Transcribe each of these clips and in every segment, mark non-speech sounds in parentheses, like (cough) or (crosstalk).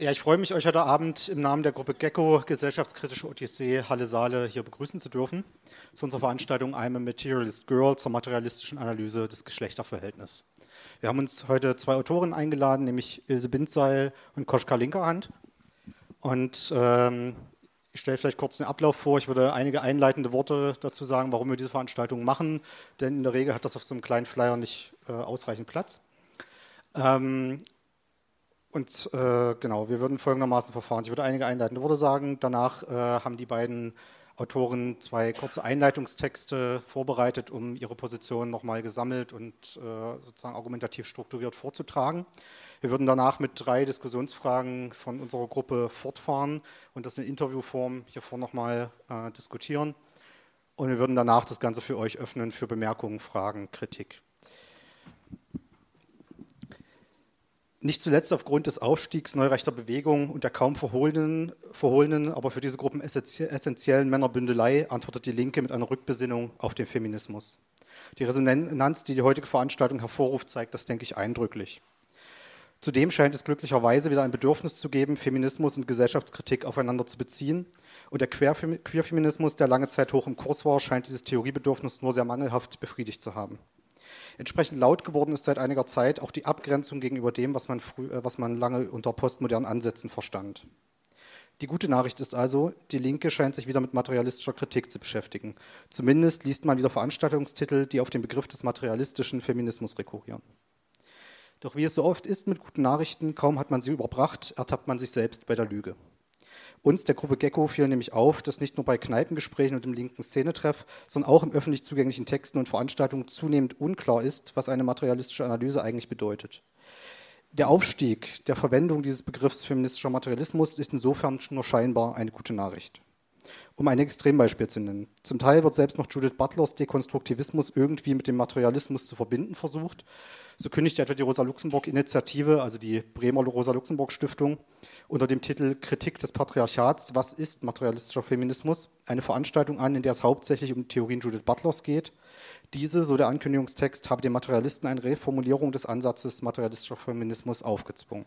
Ja, ich freue mich, euch heute Abend im Namen der Gruppe Gecko Gesellschaftskritische Odyssee Halle Saale hier begrüßen zu dürfen zu unserer Veranstaltung I'm a Materialist Girl zur materialistischen Analyse des Geschlechterverhältnisses. Wir haben uns heute zwei Autoren eingeladen, nämlich Ilse Bindseil und Koschka Linkerhand. Und ähm, ich stelle vielleicht kurz den Ablauf vor. Ich würde einige einleitende Worte dazu sagen, warum wir diese Veranstaltung machen, denn in der Regel hat das auf so einem kleinen Flyer nicht äh, ausreichend Platz. Ähm, und äh, genau, wir würden folgendermaßen verfahren. Ich würde einige einleitende Worte sagen. Danach äh, haben die beiden Autoren zwei kurze Einleitungstexte vorbereitet, um ihre Position nochmal gesammelt und äh, sozusagen argumentativ strukturiert vorzutragen. Wir würden danach mit drei Diskussionsfragen von unserer Gruppe fortfahren und das in Interviewform hier vorne nochmal äh, diskutieren. Und wir würden danach das Ganze für euch öffnen für Bemerkungen, Fragen, Kritik. Nicht zuletzt aufgrund des Aufstiegs neurechter Bewegungen und der kaum verholenen, verholenen, aber für diese Gruppen essentiellen Männerbündelei antwortet die Linke mit einer Rückbesinnung auf den Feminismus. Die Resonanz, die die heutige Veranstaltung hervorruft, zeigt das, denke ich, eindrücklich. Zudem scheint es glücklicherweise wieder ein Bedürfnis zu geben, Feminismus und Gesellschaftskritik aufeinander zu beziehen. Und der Queerfeminismus, der lange Zeit hoch im Kurs war, scheint dieses Theoriebedürfnis nur sehr mangelhaft befriedigt zu haben. Entsprechend laut geworden ist seit einiger Zeit auch die Abgrenzung gegenüber dem, was man, früh, äh, was man lange unter postmodernen Ansätzen verstand. Die gute Nachricht ist also, die Linke scheint sich wieder mit materialistischer Kritik zu beschäftigen. Zumindest liest man wieder Veranstaltungstitel, die auf den Begriff des materialistischen Feminismus rekurrieren. Doch wie es so oft ist mit guten Nachrichten, kaum hat man sie überbracht, ertappt man sich selbst bei der Lüge. Uns, der Gruppe Gecko, fiel nämlich auf, dass nicht nur bei Kneipengesprächen und im linken Szenetreff, sondern auch im öffentlich zugänglichen Texten und Veranstaltungen zunehmend unklar ist, was eine materialistische Analyse eigentlich bedeutet. Der Aufstieg der Verwendung dieses Begriffs feministischer Materialismus ist insofern nur scheinbar eine gute Nachricht. Um ein Extrembeispiel zu nennen. Zum Teil wird selbst noch Judith Butlers Dekonstruktivismus irgendwie mit dem Materialismus zu verbinden versucht. So kündigt etwa die Rosa-Luxemburg-Initiative, also die Bremer Rosa-Luxemburg-Stiftung, unter dem Titel Kritik des Patriarchats, was ist materialistischer Feminismus, eine Veranstaltung an, in der es hauptsächlich um Theorien Judith Butlers geht. Diese, so der Ankündigungstext, habe den Materialisten eine Reformulierung des Ansatzes materialistischer Feminismus aufgezwungen.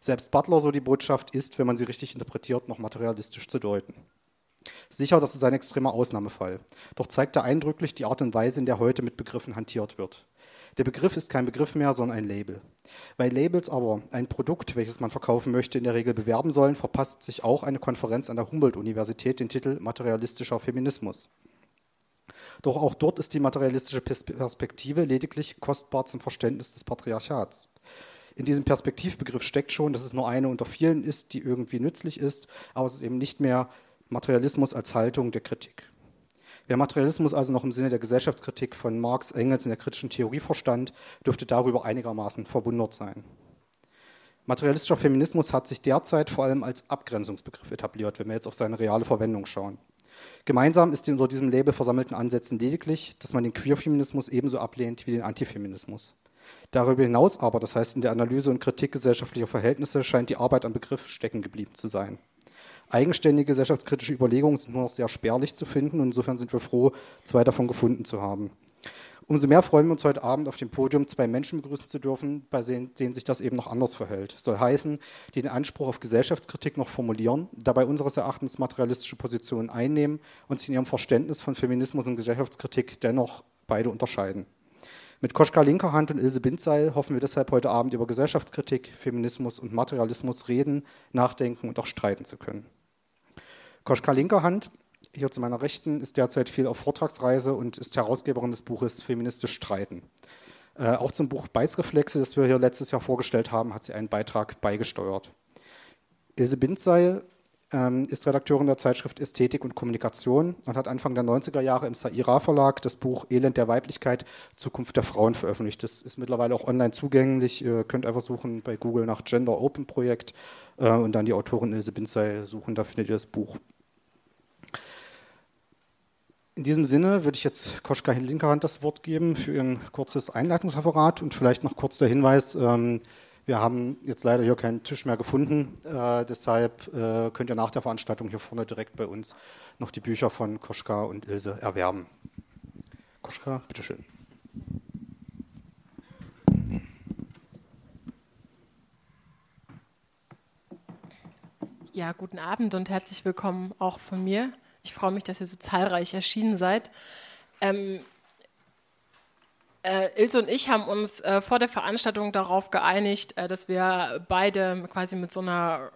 Selbst Butler, so die Botschaft, ist, wenn man sie richtig interpretiert, noch materialistisch zu deuten. Sicher, das ist ein extremer Ausnahmefall. Doch zeigt er eindrücklich die Art und Weise, in der heute mit Begriffen hantiert wird. Der Begriff ist kein Begriff mehr, sondern ein Label. Weil Labels aber ein Produkt, welches man verkaufen möchte, in der Regel bewerben sollen, verpasst sich auch eine Konferenz an der Humboldt-Universität den Titel Materialistischer Feminismus. Doch auch dort ist die materialistische Perspektive lediglich kostbar zum Verständnis des Patriarchats. In diesem Perspektivbegriff steckt schon, dass es nur eine unter vielen ist, die irgendwie nützlich ist, aber es ist eben nicht mehr Materialismus als Haltung der Kritik. Wer Materialismus also noch im Sinne der Gesellschaftskritik von Marx, Engels in der kritischen Theorie verstand, dürfte darüber einigermaßen verwundert sein. Materialistischer Feminismus hat sich derzeit vor allem als Abgrenzungsbegriff etabliert, wenn wir jetzt auf seine reale Verwendung schauen. Gemeinsam ist den unter diesem Label versammelten Ansätzen lediglich, dass man den Queerfeminismus ebenso ablehnt wie den Antifeminismus. Darüber hinaus aber, das heißt in der Analyse und Kritik gesellschaftlicher Verhältnisse, scheint die Arbeit am Begriff stecken geblieben zu sein. Eigenständige gesellschaftskritische Überlegungen sind nur noch sehr spärlich zu finden und insofern sind wir froh, zwei davon gefunden zu haben. Umso mehr freuen wir uns heute Abend auf dem Podium zwei Menschen begrüßen zu dürfen, bei denen sich das eben noch anders verhält. Soll heißen, die den Anspruch auf Gesellschaftskritik noch formulieren, dabei unseres Erachtens materialistische Positionen einnehmen und sich in ihrem Verständnis von Feminismus und Gesellschaftskritik dennoch beide unterscheiden. Mit Koschka Linkerhand und Ilse Bindseil hoffen wir deshalb heute Abend über Gesellschaftskritik, Feminismus und Materialismus reden, nachdenken und auch streiten zu können. Koschka Linkerhand, hier zu meiner Rechten, ist derzeit viel auf Vortragsreise und ist Herausgeberin des Buches Feministisch Streiten. Äh, auch zum Buch Beißreflexe, das wir hier letztes Jahr vorgestellt haben, hat sie einen Beitrag beigesteuert. Ilse Bindseil ähm, ist Redakteurin der Zeitschrift Ästhetik und Kommunikation und hat Anfang der 90er Jahre im Saira Verlag das Buch Elend der Weiblichkeit, Zukunft der Frauen veröffentlicht. Das ist mittlerweile auch online zugänglich. Ihr könnt einfach suchen bei Google nach Gender Open Projekt äh, und dann die Autorin Ilse Binzey suchen, da findet ihr das Buch. In diesem Sinne würde ich jetzt Koschka Linkerhand das Wort geben für ein kurzes Einleitungsreferat und vielleicht noch kurz der Hinweis, ähm, wir haben jetzt leider hier keinen Tisch mehr gefunden, äh, deshalb äh, könnt ihr nach der Veranstaltung hier vorne direkt bei uns noch die Bücher von Koschka und Ilse erwerben. Koschka, bitteschön. ja, guten Abend und herzlich willkommen auch von mir. Ich freue mich, dass ihr so zahlreich erschienen seid. Ähm, äh, Ilse und ich haben uns äh, vor der Veranstaltung darauf geeinigt, äh, dass wir beide quasi mit so einer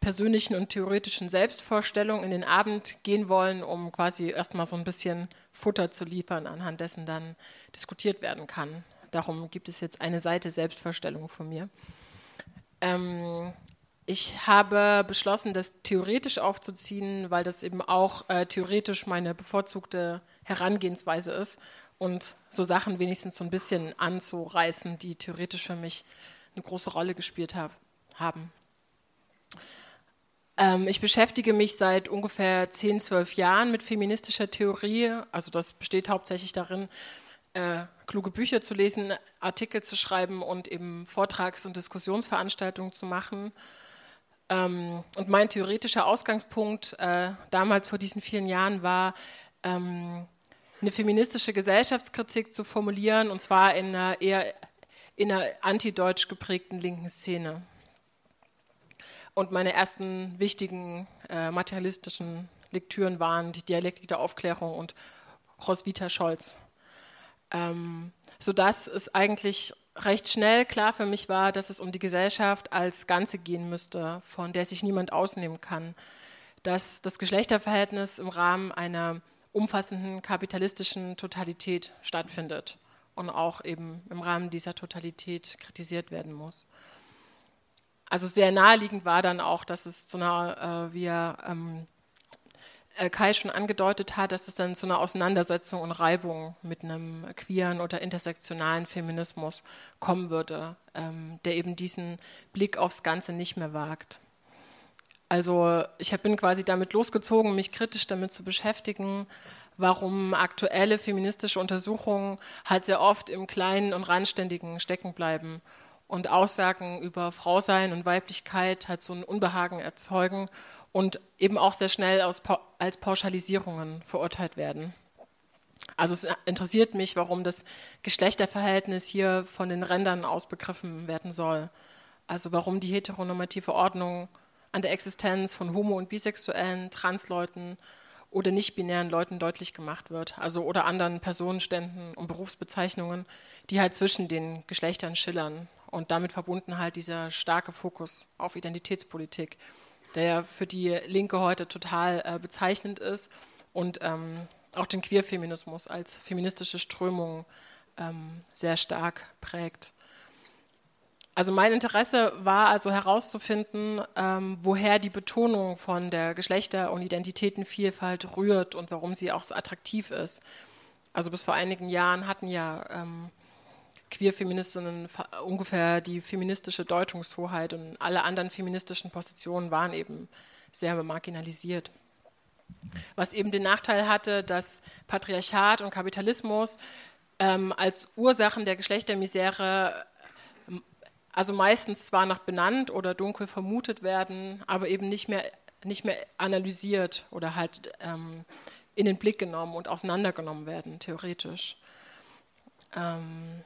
persönlichen und theoretischen Selbstvorstellung in den Abend gehen wollen, um quasi erstmal so ein bisschen Futter zu liefern, anhand dessen dann diskutiert werden kann. Darum gibt es jetzt eine Seite Selbstvorstellung von mir. Ähm, ich habe beschlossen, das theoretisch aufzuziehen, weil das eben auch äh, theoretisch meine bevorzugte Herangehensweise ist und so Sachen wenigstens so ein bisschen anzureißen, die theoretisch für mich eine große Rolle gespielt hab, haben. Ähm, ich beschäftige mich seit ungefähr 10, 12 Jahren mit feministischer Theorie. Also das besteht hauptsächlich darin, äh, kluge Bücher zu lesen, Artikel zu schreiben und eben Vortrags- und Diskussionsveranstaltungen zu machen. Ähm, und mein theoretischer Ausgangspunkt äh, damals vor diesen vielen Jahren war, ähm, eine feministische Gesellschaftskritik zu formulieren, und zwar in einer eher in einer antideutsch geprägten linken Szene. Und meine ersten wichtigen äh, materialistischen Lektüren waren die Dialektik der Aufklärung und Roswitha Scholz. Ähm, sodass es eigentlich recht schnell klar für mich war, dass es um die Gesellschaft als Ganze gehen müsste, von der sich niemand ausnehmen kann. Dass das Geschlechterverhältnis im Rahmen einer umfassenden kapitalistischen Totalität stattfindet und auch eben im Rahmen dieser Totalität kritisiert werden muss. Also sehr naheliegend war dann auch, dass es zu einer, äh, wie ähm, äh, Kai schon angedeutet hat, dass es dann zu einer Auseinandersetzung und Reibung mit einem queeren oder intersektionalen Feminismus kommen würde, ähm, der eben diesen Blick aufs Ganze nicht mehr wagt. Also ich bin quasi damit losgezogen, mich kritisch damit zu beschäftigen, warum aktuelle feministische Untersuchungen halt sehr oft im Kleinen und Randständigen stecken bleiben und Aussagen über Frausein und Weiblichkeit halt so ein Unbehagen erzeugen und eben auch sehr schnell als Pauschalisierungen verurteilt werden. Also es interessiert mich, warum das Geschlechterverhältnis hier von den Rändern aus begriffen werden soll. Also warum die heteronormative Ordnung an der Existenz von homo- und bisexuellen, Transleuten oder nicht-binären Leuten deutlich gemacht wird. Also oder anderen Personenständen und Berufsbezeichnungen, die halt zwischen den Geschlechtern schillern. Und damit verbunden halt dieser starke Fokus auf Identitätspolitik, der für die Linke heute total äh, bezeichnend ist und ähm, auch den Queerfeminismus als feministische Strömung ähm, sehr stark prägt. Also mein Interesse war also herauszufinden, ähm, woher die Betonung von der Geschlechter- und Identitätenvielfalt rührt und warum sie auch so attraktiv ist. Also bis vor einigen Jahren hatten ja ähm, Queer-Feministinnen ungefähr die feministische Deutungshoheit und alle anderen feministischen Positionen waren eben sehr marginalisiert. Was eben den Nachteil hatte, dass Patriarchat und Kapitalismus ähm, als Ursachen der Geschlechtermisere also meistens zwar noch benannt oder dunkel vermutet werden, aber eben nicht mehr, nicht mehr analysiert oder halt ähm, in den Blick genommen und auseinandergenommen werden, theoretisch. Ähm,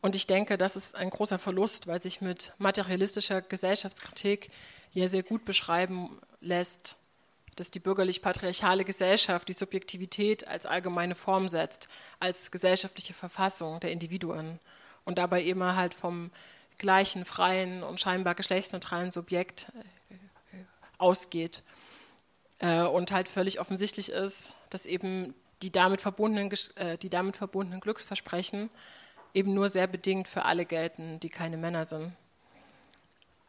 und ich denke, das ist ein großer Verlust, weil sich mit materialistischer Gesellschaftskritik ja sehr gut beschreiben lässt, dass die bürgerlich-patriarchale Gesellschaft die Subjektivität als allgemeine Form setzt, als gesellschaftliche Verfassung der Individuen und dabei immer halt vom gleichen, freien und scheinbar geschlechtsneutralen Subjekt äh, ausgeht. Äh, und halt völlig offensichtlich ist, dass eben die damit verbundenen, äh, die damit verbundenen Glücksversprechen eben nur sehr bedingt für alle gelten, die keine Männer sind.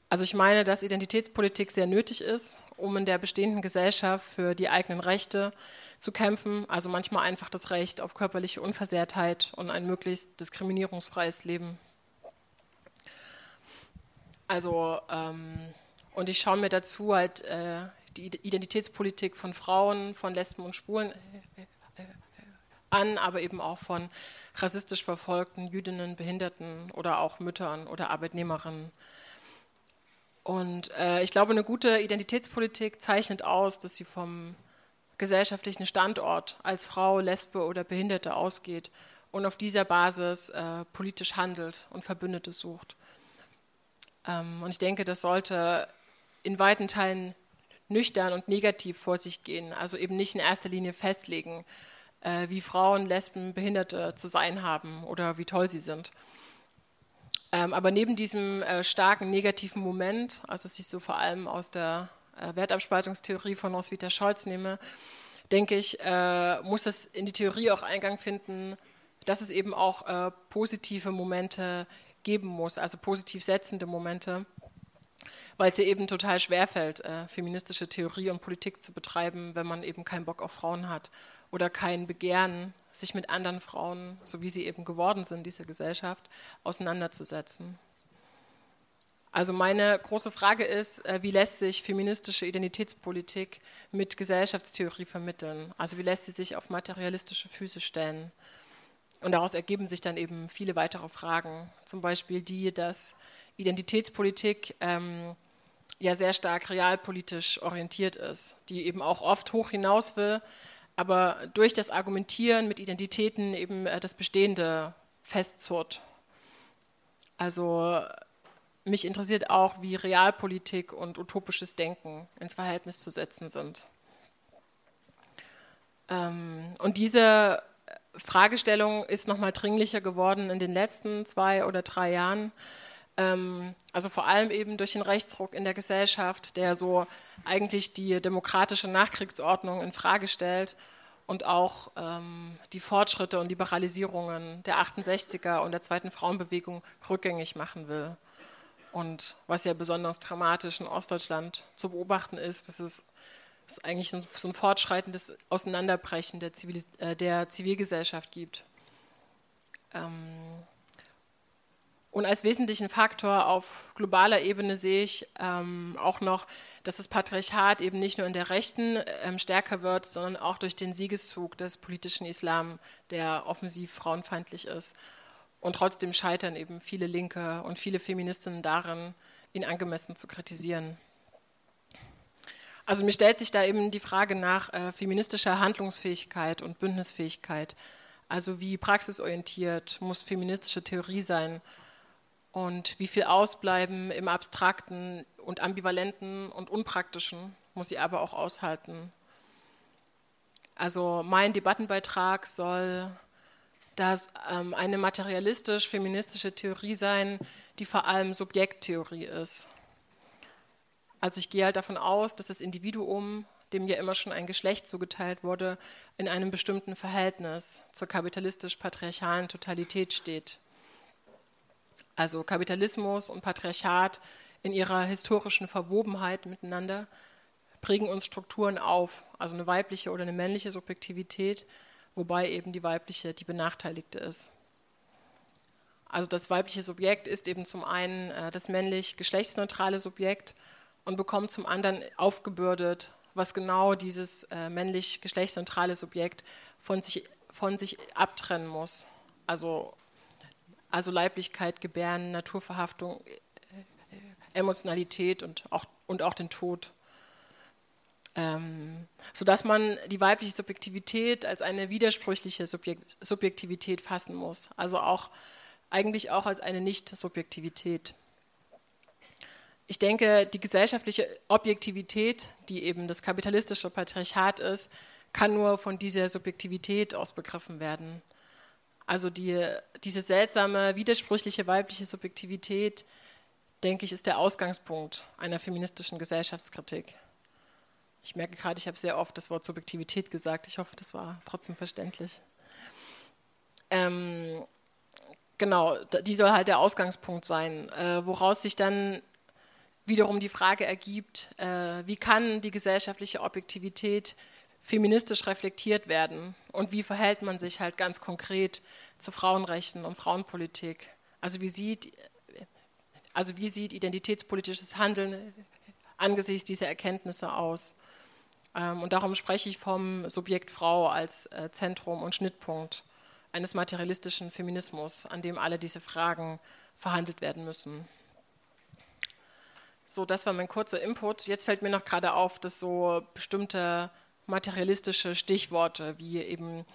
Also ich meine, dass Identitätspolitik sehr nötig ist, um in der bestehenden Gesellschaft für die eigenen Rechte zu kämpfen, also manchmal einfach das Recht auf körperliche Unversehrtheit und ein möglichst diskriminierungsfreies Leben. Also, ähm, und ich schaue mir dazu halt äh, die Identitätspolitik von Frauen, von Lesben und Schwulen äh, äh, an, aber eben auch von rassistisch verfolgten Jüdinnen, Behinderten oder auch Müttern oder Arbeitnehmerinnen. Und äh, ich glaube, eine gute Identitätspolitik zeichnet aus, dass sie vom gesellschaftlichen Standort als Frau, Lesbe oder Behinderte ausgeht und auf dieser Basis äh, politisch handelt und Verbündete sucht. Ähm, und ich denke, das sollte in weiten Teilen nüchtern und negativ vor sich gehen, also eben nicht in erster Linie festlegen, äh, wie Frauen, Lesben, Behinderte zu sein haben oder wie toll sie sind. Ähm, aber neben diesem äh, starken negativen Moment, also das ich so vor allem aus der äh, Wertabspaltungstheorie von Roswitha Scholz nehme, denke ich, muss das in die Theorie auch Eingang finden, dass es eben auch positive Momente geben muss, also positiv setzende Momente, weil es ja eben total schwerfällt, äh, feministische Theorie und Politik zu betreiben, wenn man eben keinen Bock auf Frauen hat oder kein Begehren, sich mit anderen Frauen, so wie sie eben geworden sind, dieser Gesellschaft, auseinanderzusetzen. Also meine große Frage ist, äh, wie lässt sich feministische Identitätspolitik mit Gesellschaftstheorie vermitteln? Also wie lässt sie sich auf materialistische Füße stellen? Und daraus ergeben sich dann eben viele weitere Fragen. Zum Beispiel die, dass Identitätspolitik ähm, ja sehr stark realpolitisch orientiert ist, die eben auch oft hoch hinaus will, aber durch das Argumentieren mit Identitäten eben äh, das Bestehende festzurrt. Also mich interessiert auch, wie Realpolitik und utopisches Denken ins Verhältnis zu setzen sind. Ähm, und diese Fragestellung ist nochmal dringlicher geworden in den letzten zwei oder drei Jahren. Ähm, also vor allem eben durch den Rechtsruck in der Gesellschaft, der so eigentlich die demokratische Nachkriegsordnung in Frage stellt und auch ähm, die Fortschritte und Liberalisierungen der 68er und der zweiten Frauenbewegung rückgängig machen will. Und was ja besonders dramatisch in Ostdeutschland zu beobachten ist, dass es, dass eigentlich so ein fortschreitendes Auseinanderbrechen der, Zivil äh, der Zivilgesellschaft gibt. Ähm, und als wesentlichen Faktor auf globaler Ebene sehe ich ähm, auch noch, dass das Patriarchat eben nicht nur in der Rechten ähm, stärker wird, sondern auch durch den Siegeszug des politischen Islam, der offensiv frauenfeindlich ist. Und trotzdem scheitern eben viele Linke und viele Feministinnen darin, ihn angemessen zu kritisieren. Also mir stellt sich da eben die Frage nach äh, feministischer Handlungsfähigkeit und Bündnisfähigkeit. Also wie praxisorientiert muss feministische Theorie sein und wie viel Ausbleiben im Abstrakten und Ambivalenten und Unpraktischen muss sie aber auch aushalten. Also mein Debattenbeitrag soll das, ähm, eine materialistisch-feministische Theorie sein, die vor allem Subjekttheorie ist. Also ich gehe halt davon aus, dass das Individuum, dem ja immer schon ein Geschlecht zugeteilt wurde, in einem bestimmten Verhältnis zur kapitalistisch-patriarchalen Totalität steht also Kapitalismus und Patriarchat in ihrer historischen Verwobenheit miteinander, prägen uns Strukturen auf, also eine weibliche oder eine männliche Subjektivität, wobei eben die weibliche die benachteiligte ist. Also das weibliche Subjekt ist eben zum einen äh, das männlich geschlechtsneutrale Subjekt und bekommt zum anderen aufgebürdet, was genau dieses äh, männlich geschlechtsneutrale Subjekt von sich, von sich abtrennen muss. Also also Leiblichkeit, Gebären, Naturverhaftung, Emotionalität und auch, und auch den Tod. Ähm, sodass man die weibliche Subjektivität als eine widersprüchliche Subjekt, Subjektivität fassen muss, also auch eigentlich auch als eine Nicht-Subjektivität. Ich denke, die gesellschaftliche Objektivität, die eben das kapitalistische Patriarchat ist, kann nur von dieser Subjektivität aus begriffen werden. Also die, diese seltsame, widersprüchliche weibliche Subjektivität, denke ich, ist der Ausgangspunkt einer feministischen Gesellschaftskritik. Ich merke gerade, ich habe sehr oft das Wort Subjektivität gesagt. Ich hoffe, das war trotzdem verständlich. Ähm, genau, die soll halt der Ausgangspunkt sein, äh, woraus sich dann wiederum die Frage ergibt, äh, wie kann die gesellschaftliche Objektivität feministisch reflektiert werden und wie verhält man sich halt ganz konkret zu Frauenrechten und Frauenpolitik. Also wie sieht, also wie sieht identitätspolitisches Handeln angesichts dieser Erkenntnisse aus? Ähm, und darum spreche ich vom Subjekt Frau als äh, Zentrum und Schnittpunkt eines materialistischen Feminismus, an dem alle diese Fragen verhandelt werden müssen. So, das war mein kurzer Input. Jetzt fällt mir noch gerade auf, dass so bestimmte materialistische Stichworte wie eben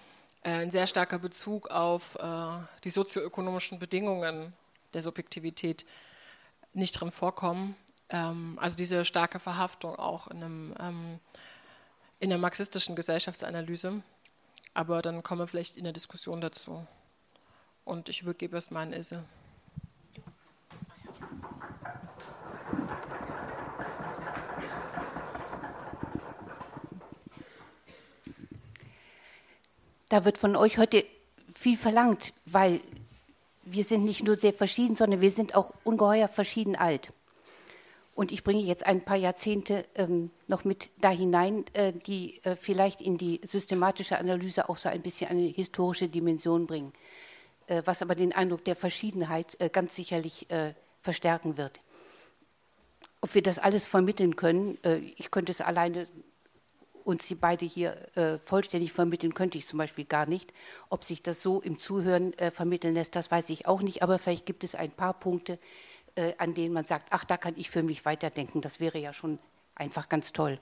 äh, ein sehr starker Bezug auf äh, die sozioökonomischen Bedingungen der Subjektivität nicht drin vorkommen. ähm, also diese starke Verhaftung auch in, einem, ähm, in der marxistischen Gesellschaftsanalyse. Aber dann kommen wir vielleicht in der Diskussion dazu. Und ich übergebe es mal an Ilse. Da wird von euch heute viel verlangt, weil wir sind nicht nur sehr verschieden, sondern wir sind auch ungeheuer verschieden alt. Und ich bringe jetzt ein paar Jahrzehnte ähm, noch mit da hinein, äh, die äh, vielleicht in die systematische Analyse auch so ein bisschen eine historische Dimension bringen, äh, was aber den Eindruck der Verschiedenheit äh, ganz sicherlich äh, verstärken wird. Ob wir das alles vermitteln können, äh, ich könnte es alleine uns sie beide hier äh, vollständig vermitteln, könnte ich zum Beispiel gar nicht. Ob sich das so im Zuhören äh, vermitteln lässt, das weiß ich auch nicht. Aber vielleicht gibt es ein paar Punkte, äh, an denen man sagt, ach, da kann ich für mich weiterdenken. Das wäre ja schon einfach ganz toll.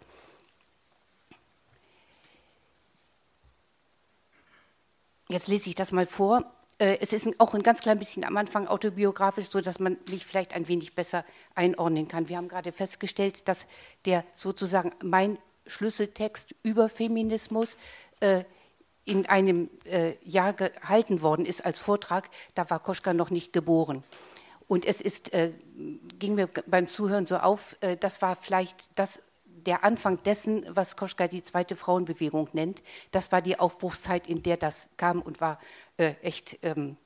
Jetzt lese ich das mal vor. Äh, es ist auch ein ganz klein bisschen am Anfang autobiografisch, so dass man mich vielleicht ein wenig besser einordnen kann. Wir haben gerade festgestellt, dass der sozusagen mein Schlüsseltext über Feminismus äh, in einem äh, Jahr gehalten worden ist als Vortrag, da war Koschka noch nicht geboren. Und es ist, äh, ging mir beim Zuhören so auf, äh, das war vielleicht das, der Anfang dessen, was Koschka die zweite Frauenbewegung nennt. Das war die Aufbruchszeit, in der das kam und war äh, echt ähm,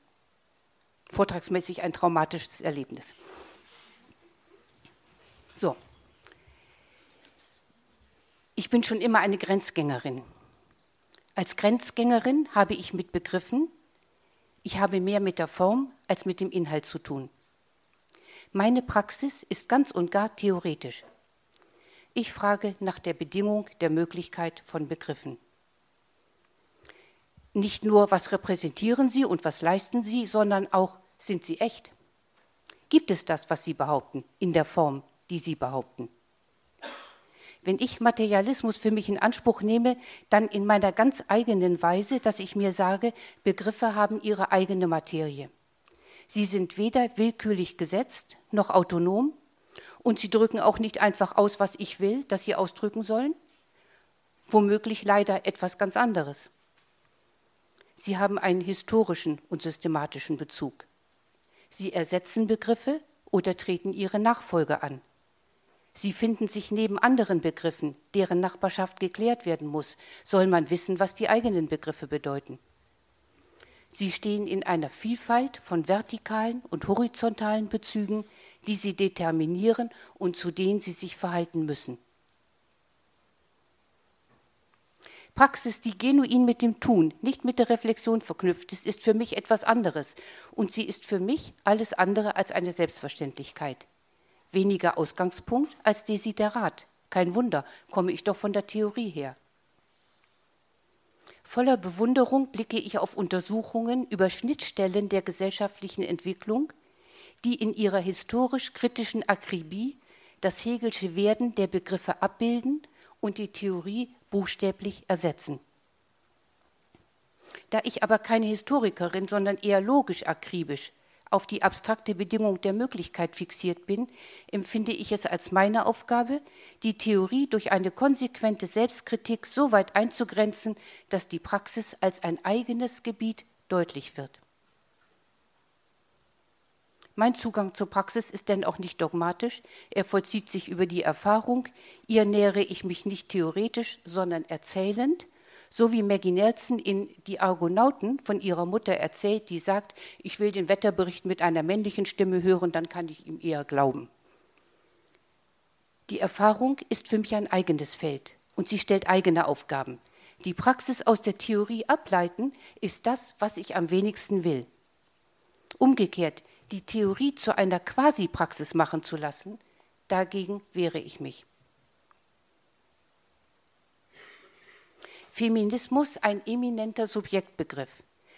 vortragsmäßig ein traumatisches Erlebnis. So. Ich bin schon immer eine Grenzgängerin. Als Grenzgängerin habe ich mit begriffen, ich habe mehr mit der Form als mit dem Inhalt zu tun. Meine Praxis ist ganz und gar theoretisch. Ich frage nach der Bedingung der Möglichkeit von Begriffen. Nicht nur, was repräsentieren sie und was leisten sie, sondern auch, sind sie echt? Gibt es das, was sie behaupten, in der Form, die sie behaupten? Wenn ich Materialismus für mich in Anspruch nehme, dann in meiner ganz eigenen Weise, dass ich mir sage, Begriffe haben ihre eigene Materie. Sie sind weder willkürlich gesetzt noch autonom und sie drücken auch nicht einfach aus, was ich will, dass sie ausdrücken sollen. Womöglich leider etwas ganz anderes. Sie haben einen historischen und systematischen Bezug. Sie ersetzen Begriffe oder treten ihre Nachfolge an. Sie finden sich neben anderen Begriffen, deren Nachbarschaft geklärt werden muss, soll man wissen, was die eigenen Begriffe bedeuten. Sie stehen in einer Vielfalt von vertikalen und horizontalen Bezügen, die sie determinieren und zu denen sie sich verhalten müssen. Praxis, die genuin mit dem Tun, nicht mit der Reflexion verknüpft ist, ist für mich etwas anderes. Und sie ist für mich alles andere als eine Selbstverständlichkeit weniger Ausgangspunkt als Desiderat. Kein Wunder, komme ich doch von der Theorie her. Voller Bewunderung blicke ich auf Untersuchungen über Schnittstellen der gesellschaftlichen Entwicklung, die in ihrer historisch-kritischen Akribie das Hegelsche Werden der Begriffe abbilden und die Theorie buchstäblich ersetzen. Da ich aber keine Historikerin, sondern eher logisch akribisch auf die abstrakte Bedingung der Möglichkeit fixiert bin, empfinde ich es als meine Aufgabe, die Theorie durch eine konsequente Selbstkritik so weit einzugrenzen, dass die Praxis als ein eigenes Gebiet deutlich wird. Mein Zugang zur Praxis ist denn auch nicht dogmatisch, er vollzieht sich über die Erfahrung, ihr nähere ich mich nicht theoretisch, sondern erzählend, so wie Maggie Nelson in Die Argonauten von ihrer Mutter erzählt, die sagt, ich will den Wetterbericht mit einer männlichen Stimme hören, dann kann ich ihm eher glauben. Die Erfahrung ist für mich ein eigenes Feld und sie stellt eigene Aufgaben. Die Praxis aus der Theorie ableiten ist das, was ich am wenigsten will. Umgekehrt, die Theorie zu einer Quasi-Praxis machen zu lassen, dagegen wehre ich mich. Feminismus, ein eminenter Subjektbegriff,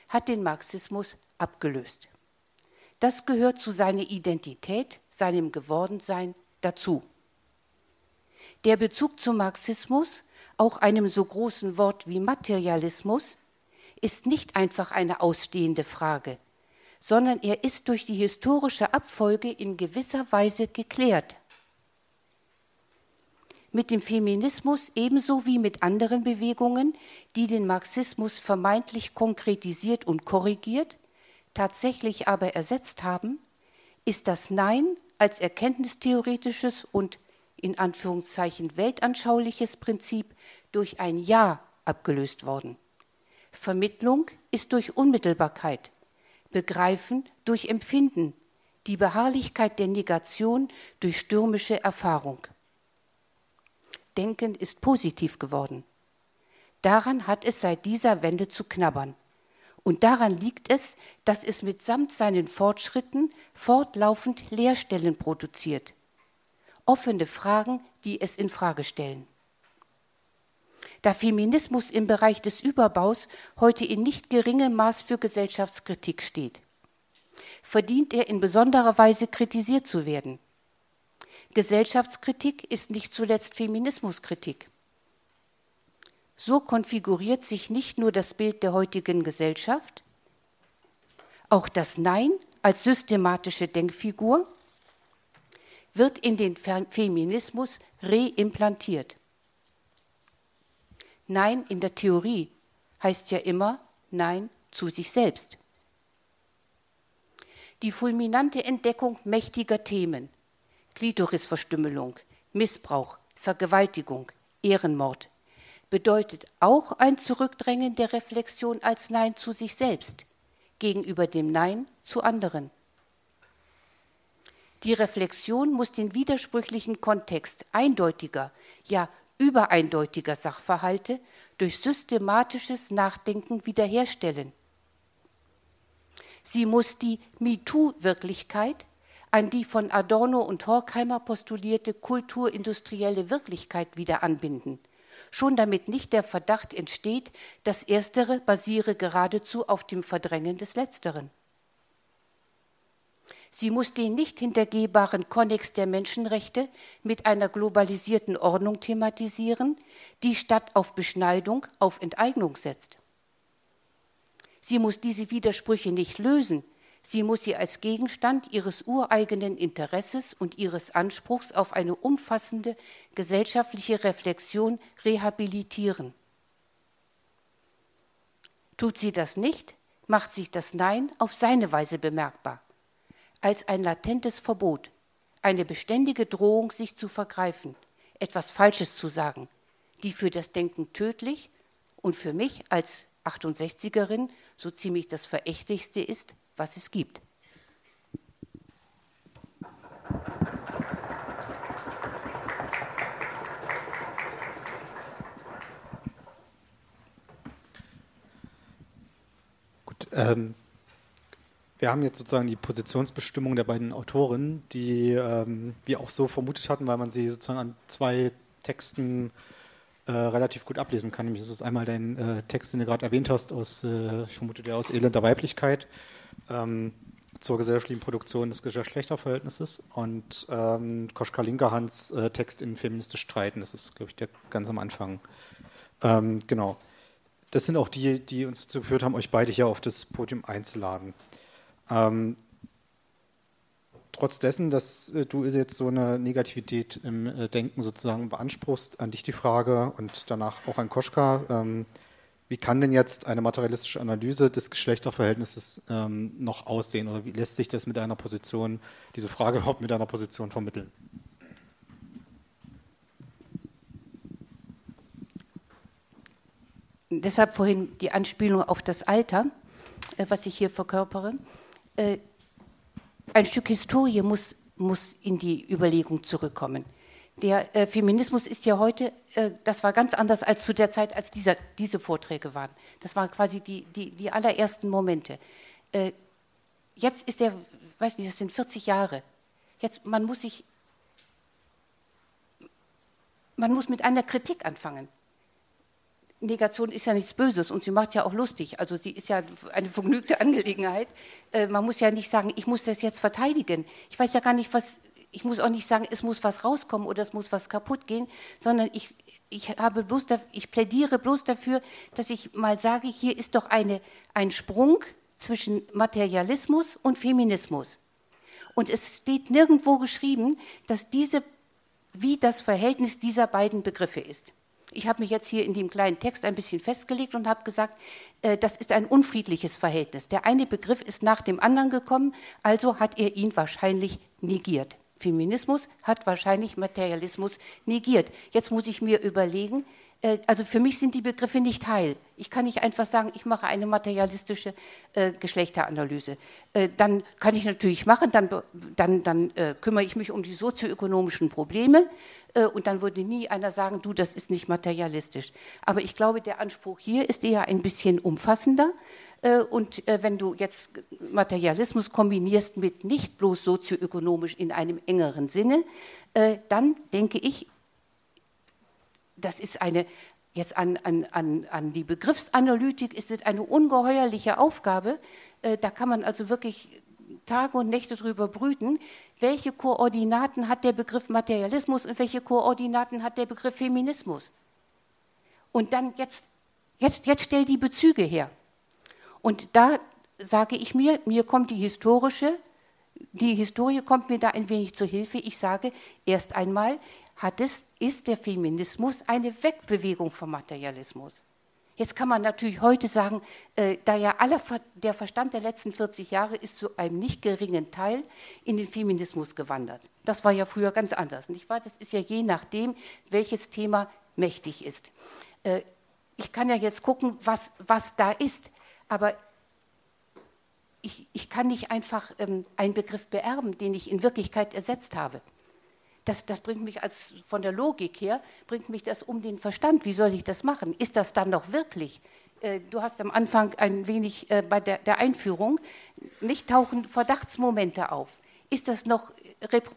hat den Marxismus abgelöst. Das gehört zu seiner Identität, seinem Gewordensein dazu. Der Bezug zum Marxismus, auch einem so großen Wort wie Materialismus, ist nicht einfach eine ausstehende Frage, sondern er ist durch die historische Abfolge in gewisser Weise geklärt. Mit dem Feminismus ebenso wie mit anderen Bewegungen, die den Marxismus vermeintlich konkretisiert und korrigiert, tatsächlich aber ersetzt haben, ist das Nein als erkenntnistheoretisches und in Anführungszeichen weltanschauliches Prinzip durch ein Ja abgelöst worden. Vermittlung ist durch Unmittelbarkeit, Begreifen durch Empfinden, die Beharrlichkeit der Negation durch stürmische Erfahrung. Denken ist positiv geworden. Daran hat es seit dieser Wende zu knabbern. Und daran liegt es, dass es mitsamt seinen Fortschritten fortlaufend Leerstellen produziert. Offene Fragen, die es in Frage stellen. Da Feminismus im Bereich des Überbaus heute in nicht geringem Maß für Gesellschaftskritik steht, verdient er in besonderer Weise kritisiert zu werden. Gesellschaftskritik ist nicht zuletzt Feminismuskritik. So konfiguriert sich nicht nur das Bild der heutigen Gesellschaft, auch das Nein als systematische Denkfigur wird in den Feminismus reimplantiert. Nein in der Theorie heißt ja immer Nein zu sich selbst. Die fulminante Entdeckung mächtiger Themen, Klitorisverstümmelung, Missbrauch, Vergewaltigung, Ehrenmord, bedeutet auch ein Zurückdrängen der Reflexion als Nein zu sich selbst gegenüber dem Nein zu anderen. Die Reflexion muss den widersprüchlichen Kontext eindeutiger, ja übereindeutiger Sachverhalte durch systematisches Nachdenken wiederherstellen. Sie muss die MeToo-Wirklichkeit an die von Adorno und Horkheimer postulierte kulturindustrielle Wirklichkeit wieder anbinden, schon damit nicht der Verdacht entsteht, das Erstere basiere geradezu auf dem Verdrängen des Letzteren. Sie muss den nicht hintergehbaren Konnex der Menschenrechte mit einer globalisierten Ordnung thematisieren, die statt auf Beschneidung auf Enteignung setzt. Sie muss diese Widersprüche nicht lösen, sie muss sie als Gegenstand ihres ureigenen Interesses und ihres Anspruchs auf eine umfassende gesellschaftliche Reflexion rehabilitieren. Tut sie das nicht, macht sich das Nein auf seine Weise bemerkbar als ein latentes Verbot, eine beständige Drohung, sich zu vergreifen, etwas Falsches zu sagen, die für das Denken tödlich und für mich als 68erin so ziemlich das Verächtlichste ist, was es gibt. Gut, ähm, wir haben jetzt sozusagen die Positionsbestimmung der beiden Autoren, die ähm, wir auch so vermutet hatten, weil man sie sozusagen an zwei Texten äh, relativ gut ablesen kann. Nämlich ist es einmal dein äh, Text, den du gerade erwähnt hast, aus, äh, ich vermute der aus Elender Weiblichkeit ähm, zur gesellschaftlichen Produktion des Geschlechterverhältnisses und ähm, Koschka Linkerhans äh, Text in Feministisch Streiten. Das ist, glaube ich, der ganz am Anfang. Ähm, genau. Das sind auch die, die uns dazu geführt haben, euch beide hier auf das Podium einzuladen. Ähm, trotz dessen, dass äh, du jetzt so eine Negativität im äh, Denken sozusagen beanspruchst, an dich die Frage und danach auch an Koschka, ähm, wie kann denn jetzt eine materialistische Analyse des Geschlechterverhältnisses ähm, noch aussehen oder wie lässt sich das mit einer Position, diese Frage (laughs) überhaupt mit einer Position vermitteln? Deshalb vorhin die Anspielung auf das Alter, äh, was ich hier verkörpere äh, ein Stück Historie muss, muss in die Überlegung zurückkommen. Der äh, Feminismus ist ja heute, äh, das war ganz anders als zu der Zeit, als dieser, diese Vorträge waren. Das waren quasi die, die, die allerersten Momente. Äh, jetzt ist der, weiß nicht, das sind 40 Jahre. Jetzt, man muss sich, man muss mit einer Kritik anfangen. Negation ist ja nichts Böses und sie macht ja auch lustig. Also sie ist ja eine vergnügte Angelegenheit. Äh, man muss ja nicht sagen, ich muss das jetzt verteidigen. Ich weiß ja gar nicht, was. Ich muss auch nicht sagen, es muss was rauskommen oder es muss was kaputt gehen, sondern ich, ich, habe bloß, ich plädiere bloß dafür, dass ich mal sage, hier ist doch eine, ein Sprung zwischen Materialismus und Feminismus. Und es steht nirgendwo geschrieben, dass diese wie das Verhältnis dieser beiden Begriffe ist. Ich habe mich jetzt hier in dem kleinen Text ein bisschen festgelegt und habe gesagt, äh, das ist ein unfriedliches Verhältnis. Der eine Begriff ist nach dem anderen gekommen, also hat er ihn wahrscheinlich negiert. Feminismus hat wahrscheinlich Materialismus negiert. Jetzt muss ich mir überlegen, äh, also für mich sind die Begriffe nicht heil. Ich kann nicht einfach sagen, ich mache eine materialistische äh, Geschlechteranalyse. Äh, dann kann ich natürlich machen, dann, dann, dann äh, kümmere ich mich um die sozioökonomischen Probleme äh, und dann würde nie einer sagen, du, das ist nicht materialistisch. Aber ich glaube, der Anspruch hier ist eher ein bisschen umfassender. Äh, und wenn du jetzt Materialismus kombinierst mit nicht bloß sozioökonomisch in einem engeren Sinne, dann denke ich, das ist eine, jetzt an, an, an, an die Begriffsanalytik ist es eine ungeheuerliche Aufgabe. Äh, da kann man also wirklich Tage und Nächte drüber brüten, welche Koordinaten hat der Begriff Materialismus und welche Koordinaten hat der Begriff Feminismus. Und dann jetzt, jetzt, jetzt stell die Bezüge her. Und da sage ich mir, mir kommt die historische, die Historie kommt mir da ein wenig zu Hilfe. Ich sage erst einmal, hat es, ist der Feminismus eine Wegbewegung vom Materialismus. Jetzt kann man natürlich heute sagen, äh, da ja aller, der Verstand der letzten 40 Jahre ist zu einem nicht geringen Teil in den Feminismus gewandert. Das war ja früher ganz anders, nicht wahr? Das ist ja je nachdem, welches Thema mächtig ist. Äh, ich kann ja jetzt gucken, was, was da ist, aber ich, ich kann nicht einfach ähm, einen Begriff beerben, den ich in Wirklichkeit ersetzt habe das, das bringt mich als von der Logik her, bringt mich das um den Verstand. Wie soll ich das machen? Ist das dann noch wirklich? Äh, du hast am Anfang ein wenig äh, bei der, Einführung, nicht tauchen Verdachtsmomente auf. Ist das noch,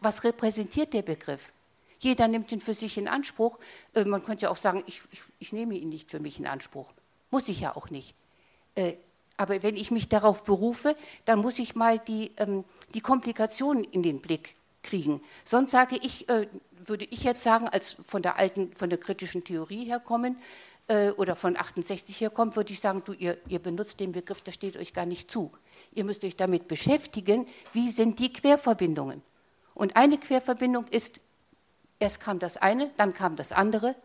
was repräsentiert der Begriff? Jeder nimmt ihn für sich in Anspruch. Äh, man könnte ja auch sagen, ich, ich, ich, nehme ihn nicht für mich in Anspruch. Muss ich ja auch nicht. Aber wenn ich mich darauf berufe, dann muss ich mal die, ähm, die Komplikationen in den Blick kriegen. Sonst sage ich, äh, würde ich jetzt sagen, als von der alten, von der kritischen Theorie herkommen äh, oder von 68 herkommt, würde ich sagen, du, ihr, ihr benutzt den Begriff, der steht euch gar nicht zu. Ihr müsst euch damit beschäftigen, wie sind die Querverbindungen. Und eine Querverbindung ist, erst kam das eine, dann kam das andere.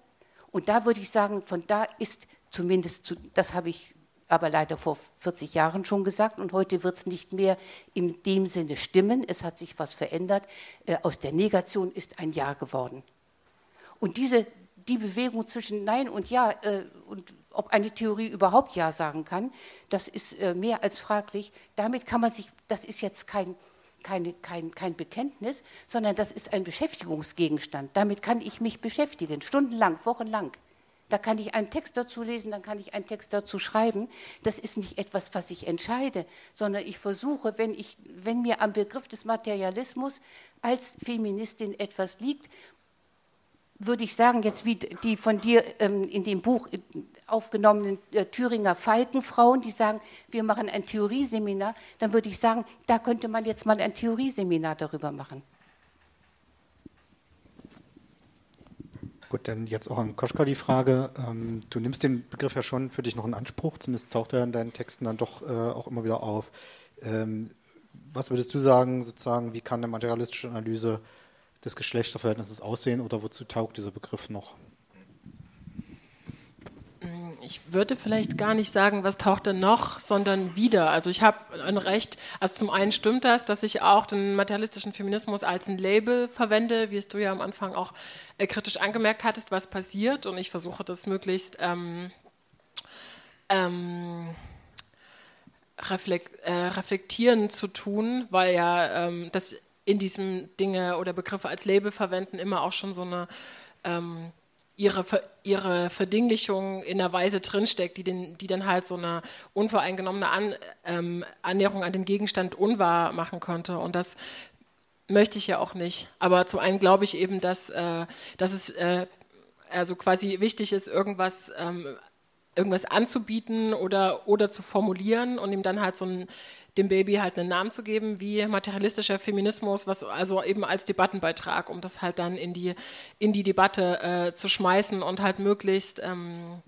Und da würde ich sagen, von da ist zumindest, das habe ich aber leider vor 40 Jahren schon gesagt und heute wird es nicht mehr in dem Sinne stimmen. Es hat sich was verändert. Äh, aus der Negation ist ein Ja geworden. Und diese, die Bewegung zwischen Nein und Ja äh, und ob eine Theorie überhaupt Ja sagen kann, das ist äh, mehr als fraglich. Damit kann man sich, das ist jetzt kein, keine, kein, kein Bekenntnis, sondern das ist ein Beschäftigungsgegenstand. Damit kann ich mich beschäftigen, stundenlang, wochenlang. Da kann ich einen Text dazu lesen, dann kann ich einen Text dazu schreiben. Das ist nicht etwas, was ich entscheide, sondern ich versuche, wenn, ich, wenn mir am Begriff des Materialismus als Feministin etwas liegt, würde ich sagen, jetzt wie die von dir ähm, in dem Buch aufgenommenen äh, Thüringer Falkenfrauen, die sagen, wir machen ein Theorieseminar, dann würde ich sagen, da könnte man jetzt mal ein Theorieseminar darüber machen. Gut, dann jetzt auch an Koschka die Frage. Ähm, du nimmst den Begriff ja schon für dich noch in Anspruch, zumindest taucht er in deinen Texten dann doch äh, auch immer wieder auf. Ähm, was würdest du sagen, sozusagen, wie kann eine materialistische Analyse des Geschlechterverhältnisses aussehen oder wozu taugt dieser Begriff noch? Ich würde vielleicht gar nicht sagen, was taucht denn noch, sondern wieder. Also ich habe ein Recht, also zum einen stimmt das, dass ich auch den materialistischen Feminismus als ein Label verwende, wie es du ja am Anfang auch äh, kritisch angemerkt hattest, was passiert und ich versuche das möglichst ähm, ähm, reflekt, äh, reflektieren zu tun, weil ja ähm, das in diesem Dinge oder Begriffe als Label verwenden immer auch schon so eine ähm, ihre, ihre Verdinglichung in einer Weise drinsteckt, die, den, die dann halt so eine unvoreingenommene an, ähm, Annäherung an den Gegenstand unwahr machen könnte. Und das möchte ich ja auch nicht. Aber zum einen glaube ich eben, dass, äh, dass es äh, also quasi wichtig ist, irgendwas, ähm, irgendwas anzubieten oder, oder zu formulieren und ihm dann halt so ein dem Baby halt einen Namen zu geben, wie materialistischer Feminismus, was also eben als Debattenbeitrag, um das halt dann in die, in die Debatte äh, zu schmeißen und halt möglichst, ähm,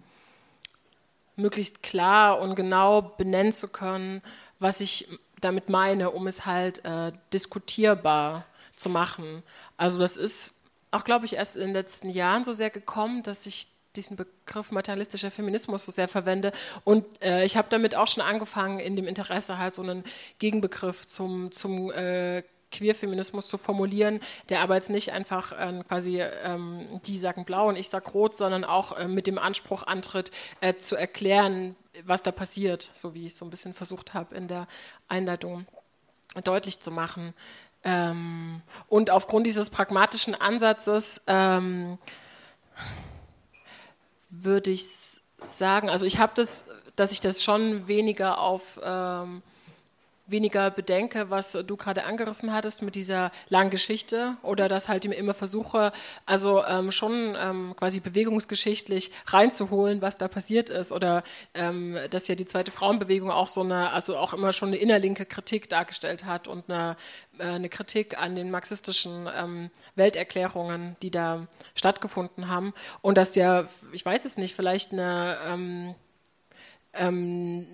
möglichst klar und genau benennen zu können, was ich damit meine, um es halt äh, diskutierbar zu machen. Also das ist auch, glaube ich, erst in den letzten Jahren so sehr gekommen, dass ich diesen Begriff materialistischer Feminismus so sehr verwende. Und äh, ich habe damit auch schon angefangen, in dem Interesse halt so einen Gegenbegriff zum, zum äh, Queerfeminismus zu formulieren, der aber jetzt nicht einfach äh, quasi ähm, die sagen blau und ich sag rot, sondern auch äh, mit dem Anspruch antritt, äh, zu erklären, was da passiert, so wie ich so ein bisschen versucht habe in der Einleitung deutlich zu machen. Ähm, und aufgrund dieses pragmatischen Ansatzes ähm, würde ich sagen, also ich habe das, dass ich das schon weniger auf ähm, weniger bedenke, was du gerade angerissen hattest mit dieser langen Geschichte oder dass halt immer versuche, also ähm, schon ähm, quasi bewegungsgeschichtlich reinzuholen, was da passiert ist oder ähm, dass ja die zweite Frauenbewegung auch so eine, also auch immer schon eine innerlinke Kritik dargestellt hat und eine, äh, eine Kritik an den marxistischen ähm, Welterklärungen, die da stattgefunden haben. Und dass ja, ich weiß es nicht, vielleicht eine ähm, ähm,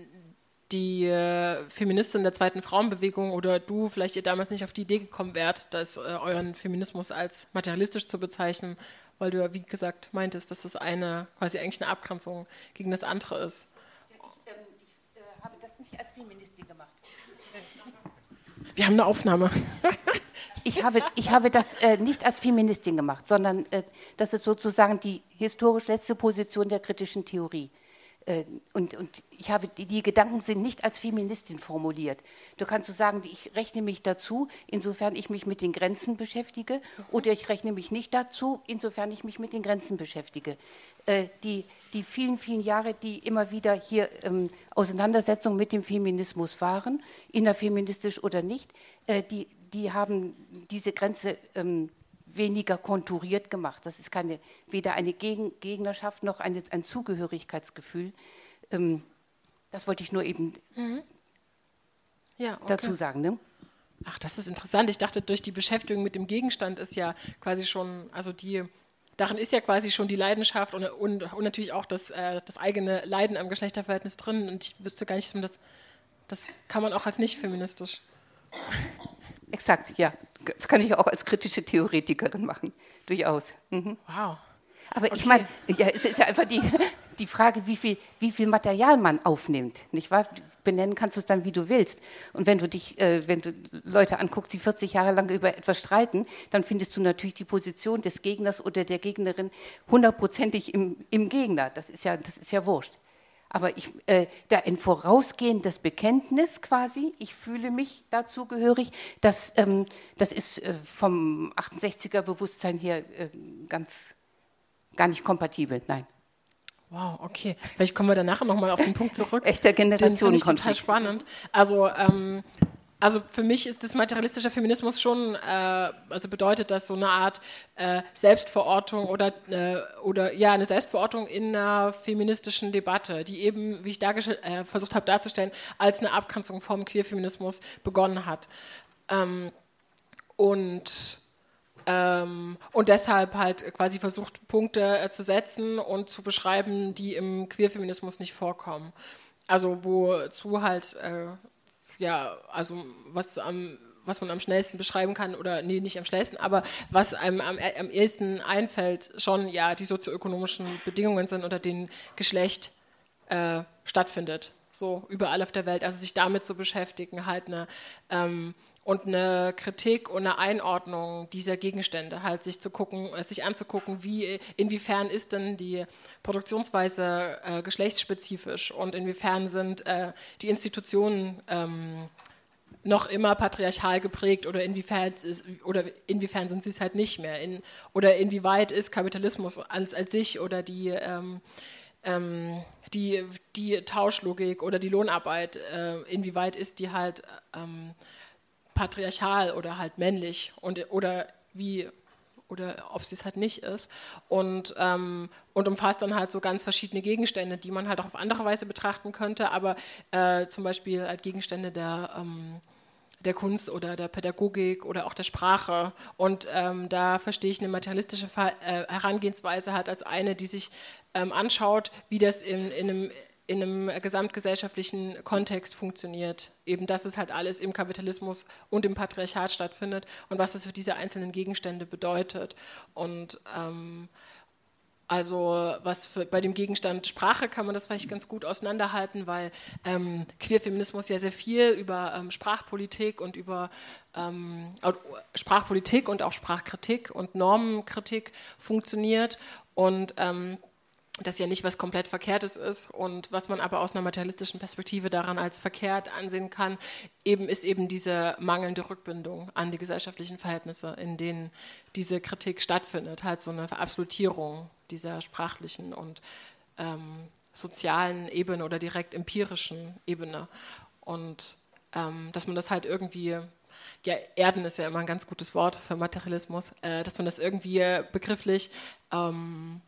die äh, Feministin der zweiten Frauenbewegung oder du vielleicht ihr damals nicht auf die Idee gekommen wärt, dass äh, euren Feminismus als materialistisch zu bezeichnen, weil du ja, wie gesagt, meintest, dass das eine quasi eigentlich eine Abgrenzung gegen das andere ist. Ja, ich, ähm, ich äh, habe das nicht als Feministin gemacht. Wir haben eine Aufnahme. (laughs) ich, habe, ich habe das äh, nicht als Feministin gemacht, sondern äh, das ist sozusagen die historisch letzte Position der kritischen Theorie. Äh, und, und ich habe, die, die, Gedanken sind nicht als Feministin formuliert. Du kannst so sagen, ich rechne mich dazu, insofern ich mich mit den Grenzen beschäftige, oder ich rechne mich nicht dazu, insofern ich mich mit den Grenzen beschäftige. Äh, die, die vielen, vielen Jahre, die immer wieder hier ähm, Auseinandersetzungen mit dem Feminismus waren, innerfeministisch oder nicht, äh, die, die haben diese Grenze ähm, weniger konturiert gemacht. Das ist keine, weder eine Gegnerschaft noch eine, ein Zugehörigkeitsgefühl. Ähm, das wollte ich nur eben mhm. ja, okay. dazu sagen. Ne? Ach, das ist interessant. Ich dachte, durch die Beschäftigung mit dem Gegenstand ist ja quasi schon, also die, darin ist ja quasi schon die Leidenschaft und, und, und natürlich auch das, äh, das eigene Leiden am Geschlechterverhältnis drin. Und ich wüsste gar nicht, das, das kann man auch als nicht feministisch. Exakt, ja. Das kann ich auch als kritische Theoretikerin machen, durchaus. Mhm. Wow. Aber okay. ich meine, ja, es ist ja einfach die, (laughs) die Frage, wie viel, wie viel Material man aufnimmt. Nicht wahr? Benennen kannst du es dann, wie du willst. Und wenn du dich, äh, wenn du Leute anguckst, die 40 Jahre lang über etwas streiten, dann findest du natürlich die Position des Gegners oder der Gegnerin hundertprozentig im, im Gegner. Das ist ja, das ist ja wurscht. Aber ich, äh, da ein vorausgehendes Bekenntnis quasi, ich fühle mich dazugehörig, das, ähm, das ist äh, vom 68er Bewusstsein her äh, ganz gar nicht kompatibel, nein. Wow, okay. Vielleicht kommen wir dann nachher nochmal auf den Punkt zurück. (laughs) Echter Generationenkonflikt. total spannend. Also ähm, also für mich ist das materialistische Feminismus schon, äh, also bedeutet das so eine Art äh, Selbstverortung oder, äh, oder ja, eine Selbstverortung in einer feministischen Debatte, die eben, wie ich äh, versucht habe darzustellen, als eine Abgrenzung vom Queerfeminismus begonnen hat. Ähm, und ähm, und deshalb halt quasi versucht, Punkte äh, zu setzen und zu beschreiben, die im Queerfeminismus nicht vorkommen. Also wozu halt äh, ja, also was am was man am schnellsten beschreiben kann, oder nee, nicht am schnellsten, aber was einem am, am ehesten einfällt, schon ja die sozioökonomischen Bedingungen sind, unter denen Geschlecht äh, stattfindet. So überall auf der Welt. Also sich damit zu beschäftigen, halt eine ähm, und eine Kritik und eine Einordnung dieser Gegenstände, halt sich zu gucken, äh, sich anzugucken, wie inwiefern ist denn die Produktionsweise äh, geschlechtsspezifisch und inwiefern sind äh, die Institutionen ähm, noch immer patriarchal geprägt oder inwiefern, ist, oder inwiefern sind sie es halt nicht mehr? In, oder inwieweit ist Kapitalismus als, als sich oder die ähm, ähm, die, die Tauschlogik oder die Lohnarbeit, äh, inwieweit ist die halt ähm, patriarchal oder halt männlich und, oder wie oder ob sie es halt nicht ist. Und, ähm, und umfasst dann halt so ganz verschiedene Gegenstände, die man halt auch auf andere Weise betrachten könnte, aber äh, zum Beispiel halt Gegenstände der, ähm, der Kunst oder der Pädagogik oder auch der Sprache. Und ähm, da verstehe ich eine materialistische äh, Herangehensweise halt als eine, die sich ähm, anschaut, wie das in, in einem in einem gesamtgesellschaftlichen Kontext funktioniert. Eben, dass es halt alles im Kapitalismus und im Patriarchat stattfindet und was das für diese einzelnen Gegenstände bedeutet. Und ähm, also was für, bei dem Gegenstand Sprache kann man das vielleicht ganz gut auseinanderhalten, weil ähm, Queerfeminismus ja sehr viel über ähm, Sprachpolitik und über ähm, Sprachpolitik und auch Sprachkritik und Normenkritik funktioniert und ähm, das ja nicht was komplett Verkehrtes ist und was man aber aus einer materialistischen Perspektive daran als verkehrt ansehen kann, eben ist eben diese mangelnde Rückbindung an die gesellschaftlichen Verhältnisse, in denen diese Kritik stattfindet, halt so eine Verabsolutierung dieser sprachlichen und ähm, sozialen Ebene oder direkt empirischen Ebene. Und ähm, dass man das halt irgendwie ja, Erden ist ja immer ein ganz gutes Wort für Materialismus, äh, dass man das irgendwie begrifflich ähm,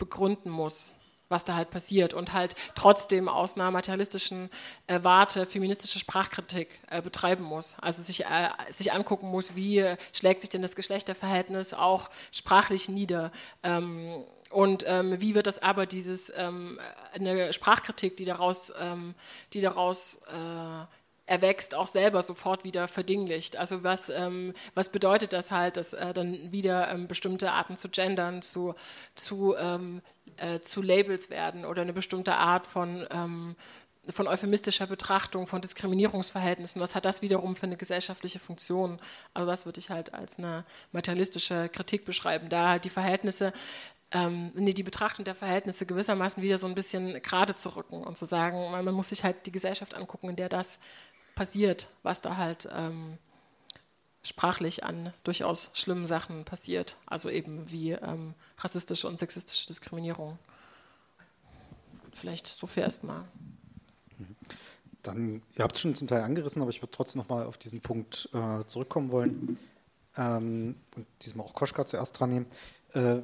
begründen muss, was da halt passiert und halt trotzdem aus einer materialistischen äh, Warte feministische Sprachkritik äh, betreiben muss. Also sich, äh, sich angucken muss, wie schlägt sich denn das Geschlechterverhältnis auch sprachlich nieder. Ähm, und ähm, wie wird das aber dieses ähm, eine Sprachkritik, die daraus, ähm, die daraus äh, erwächst, auch selber sofort wieder verdinglicht. Also was, ähm, was bedeutet das halt, dass äh, dann wieder ähm, bestimmte Arten zu gendern, zu, zu, ähm, äh, zu Labels werden oder eine bestimmte Art von, ähm, von euphemistischer Betrachtung, von Diskriminierungsverhältnissen, was hat das wiederum für eine gesellschaftliche Funktion? Also das würde ich halt als eine materialistische Kritik beschreiben, da halt die Verhältnisse ähm, nee, die Betrachtung der Verhältnisse gewissermaßen wieder so ein bisschen gerade zu rücken und zu sagen, man, man muss sich halt die Gesellschaft angucken, in der das passiert, was da halt ähm, sprachlich an durchaus schlimmen Sachen passiert. Also eben wie ähm, rassistische und sexistische Diskriminierung. Vielleicht so viel erstmal. Dann, ihr habt es schon zum Teil angerissen, aber ich würde trotzdem nochmal auf diesen Punkt äh, zurückkommen wollen ähm, und diesmal auch Koschka zuerst dran nehmen. Äh,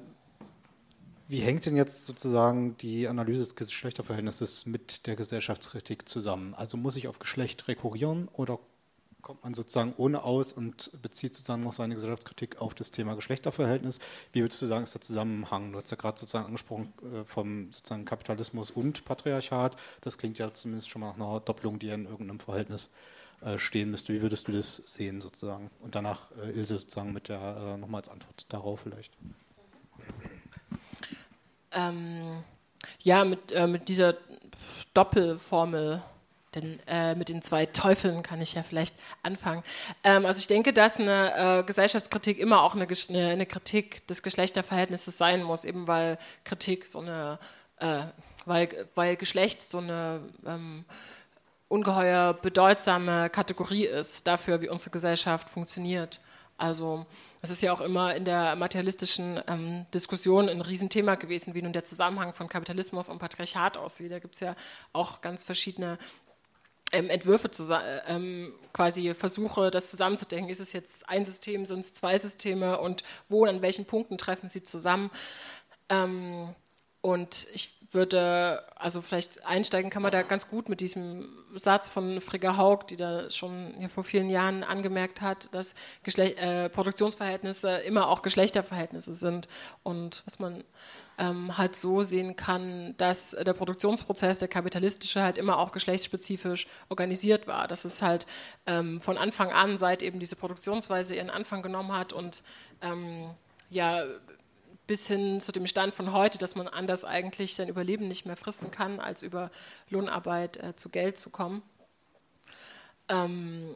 wie hängt denn jetzt sozusagen die Analyse des Geschlechterverhältnisses mit der Gesellschaftskritik zusammen? Also muss ich auf Geschlecht rekurrieren oder kommt man sozusagen ohne aus und bezieht sozusagen noch seine Gesellschaftskritik auf das Thema Geschlechterverhältnis? Wie würdest du sagen, ist der Zusammenhang? Du hast ja gerade sozusagen angesprochen äh, vom sozusagen Kapitalismus und Patriarchat. Das klingt ja zumindest schon mal nach einer Doppelung, die in irgendeinem Verhältnis äh, stehen müsste. Wie würdest du das sehen sozusagen? Und danach äh, Ilse sozusagen mit der nochmal als Antwort darauf vielleicht. Ähm, ja, mit, äh, mit dieser Doppelformel, denn äh, mit den zwei Teufeln kann ich ja vielleicht anfangen. Ähm, also ich denke, dass eine äh, Gesellschaftskritik immer auch eine, eine, eine, Kritik des Geschlechterverhältnisses sein muss, eben weil Kritik so eine, äh, weil, weil Geschlecht so eine ähm, ungeheuer bedeutsame Kategorie ist dafür, wie unsere Gesellschaft funktioniert. Also es ist ja auch immer in der materialistischen ähm, Diskussion ein Riesenthema gewesen, wie nun der Zusammenhang von Kapitalismus und Patriarchat aussieht. Da gibt es ja auch ganz verschiedene ähm, Entwürfe, zu, ähm, quasi Versuche, das zusammenzudenken. Ist es jetzt ein System, sind es zwei Systeme und wo und an welchen Punkten treffen sie zusammen? Ähm, und ich würde, also vielleicht einsteigen kann man da ganz gut mit diesem Satz von Frigga Haug, die da schon ja, vor vielen Jahren angemerkt hat, dass Geschlech äh, Produktionsverhältnisse immer auch Geschlechterverhältnisse sind und dass man ähm, halt so sehen kann, dass der Produktionsprozess, der kapitalistische, halt immer auch geschlechtsspezifisch organisiert war. Dass es halt ähm, von Anfang an, seit eben diese Produktionsweise ihren Anfang genommen hat und ähm, ja bis hin zu dem Stand von heute, dass man anders eigentlich sein Überleben nicht mehr fristen kann, als über Lohnarbeit äh, zu Geld zu kommen. Ähm,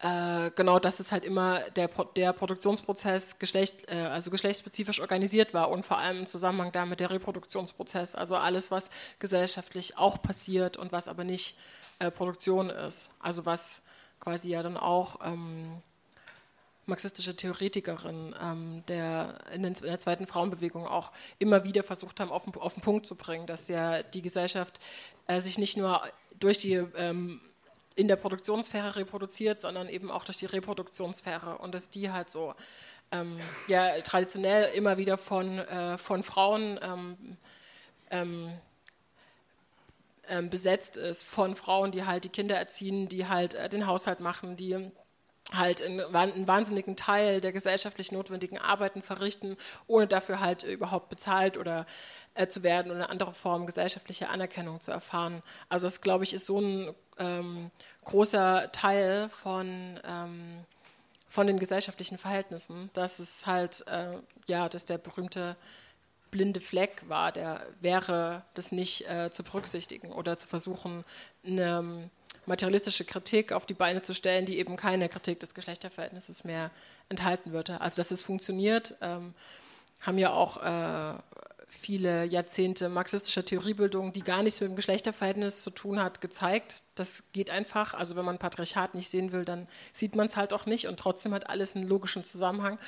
äh, genau, dass es halt immer der, der Produktionsprozess Geschlecht, äh, also geschlechtsspezifisch organisiert war und vor allem im Zusammenhang damit der Reproduktionsprozess, also alles, was gesellschaftlich auch passiert und was aber nicht äh, Produktion ist, also was quasi ja dann auch ähm, marxistische Theoretikerin ähm, der in, den, in, der zweiten Frauenbewegung auch immer wieder versucht haben, auf den, auf den Punkt zu bringen, dass ja die Gesellschaft äh, sich nicht nur durch die ähm, in der Produktionssphäre reproduziert, sondern eben auch durch die Reproduktionssphäre und dass die halt so ähm, ja traditionell immer wieder von, äh, von Frauen ähm, ähm, ähm, besetzt ist, von Frauen, die halt die Kinder erziehen, die halt äh, den Haushalt machen, die halt einen, wahnsinnigen Teil der gesellschaftlich notwendigen Arbeiten verrichten, ohne dafür halt überhaupt bezahlt oder äh, zu werden oder eine andere Form gesellschaftlicher Anerkennung zu erfahren. Also das, glaube ich, ist so ein ähm, großer Teil von, ähm, von den gesellschaftlichen Verhältnissen, dass es halt, äh, ja, dass der berühmte blinde Fleck war, der wäre, das nicht äh, zu berücksichtigen oder zu versuchen, eine materialistische Kritik auf die Beine zu stellen, die eben keine Kritik des Geschlechterverhältnisses mehr enthalten würde. Also dass es funktioniert, ähm, haben ja auch äh, viele Jahrzehnte marxistischer Theoriebildung, die gar nichts mit dem Geschlechterverhältnis zu tun hat, gezeigt. Das geht einfach. Also wenn man Patriarchat nicht sehen will, dann sieht man es halt auch nicht und trotzdem hat alles einen logischen Zusammenhang.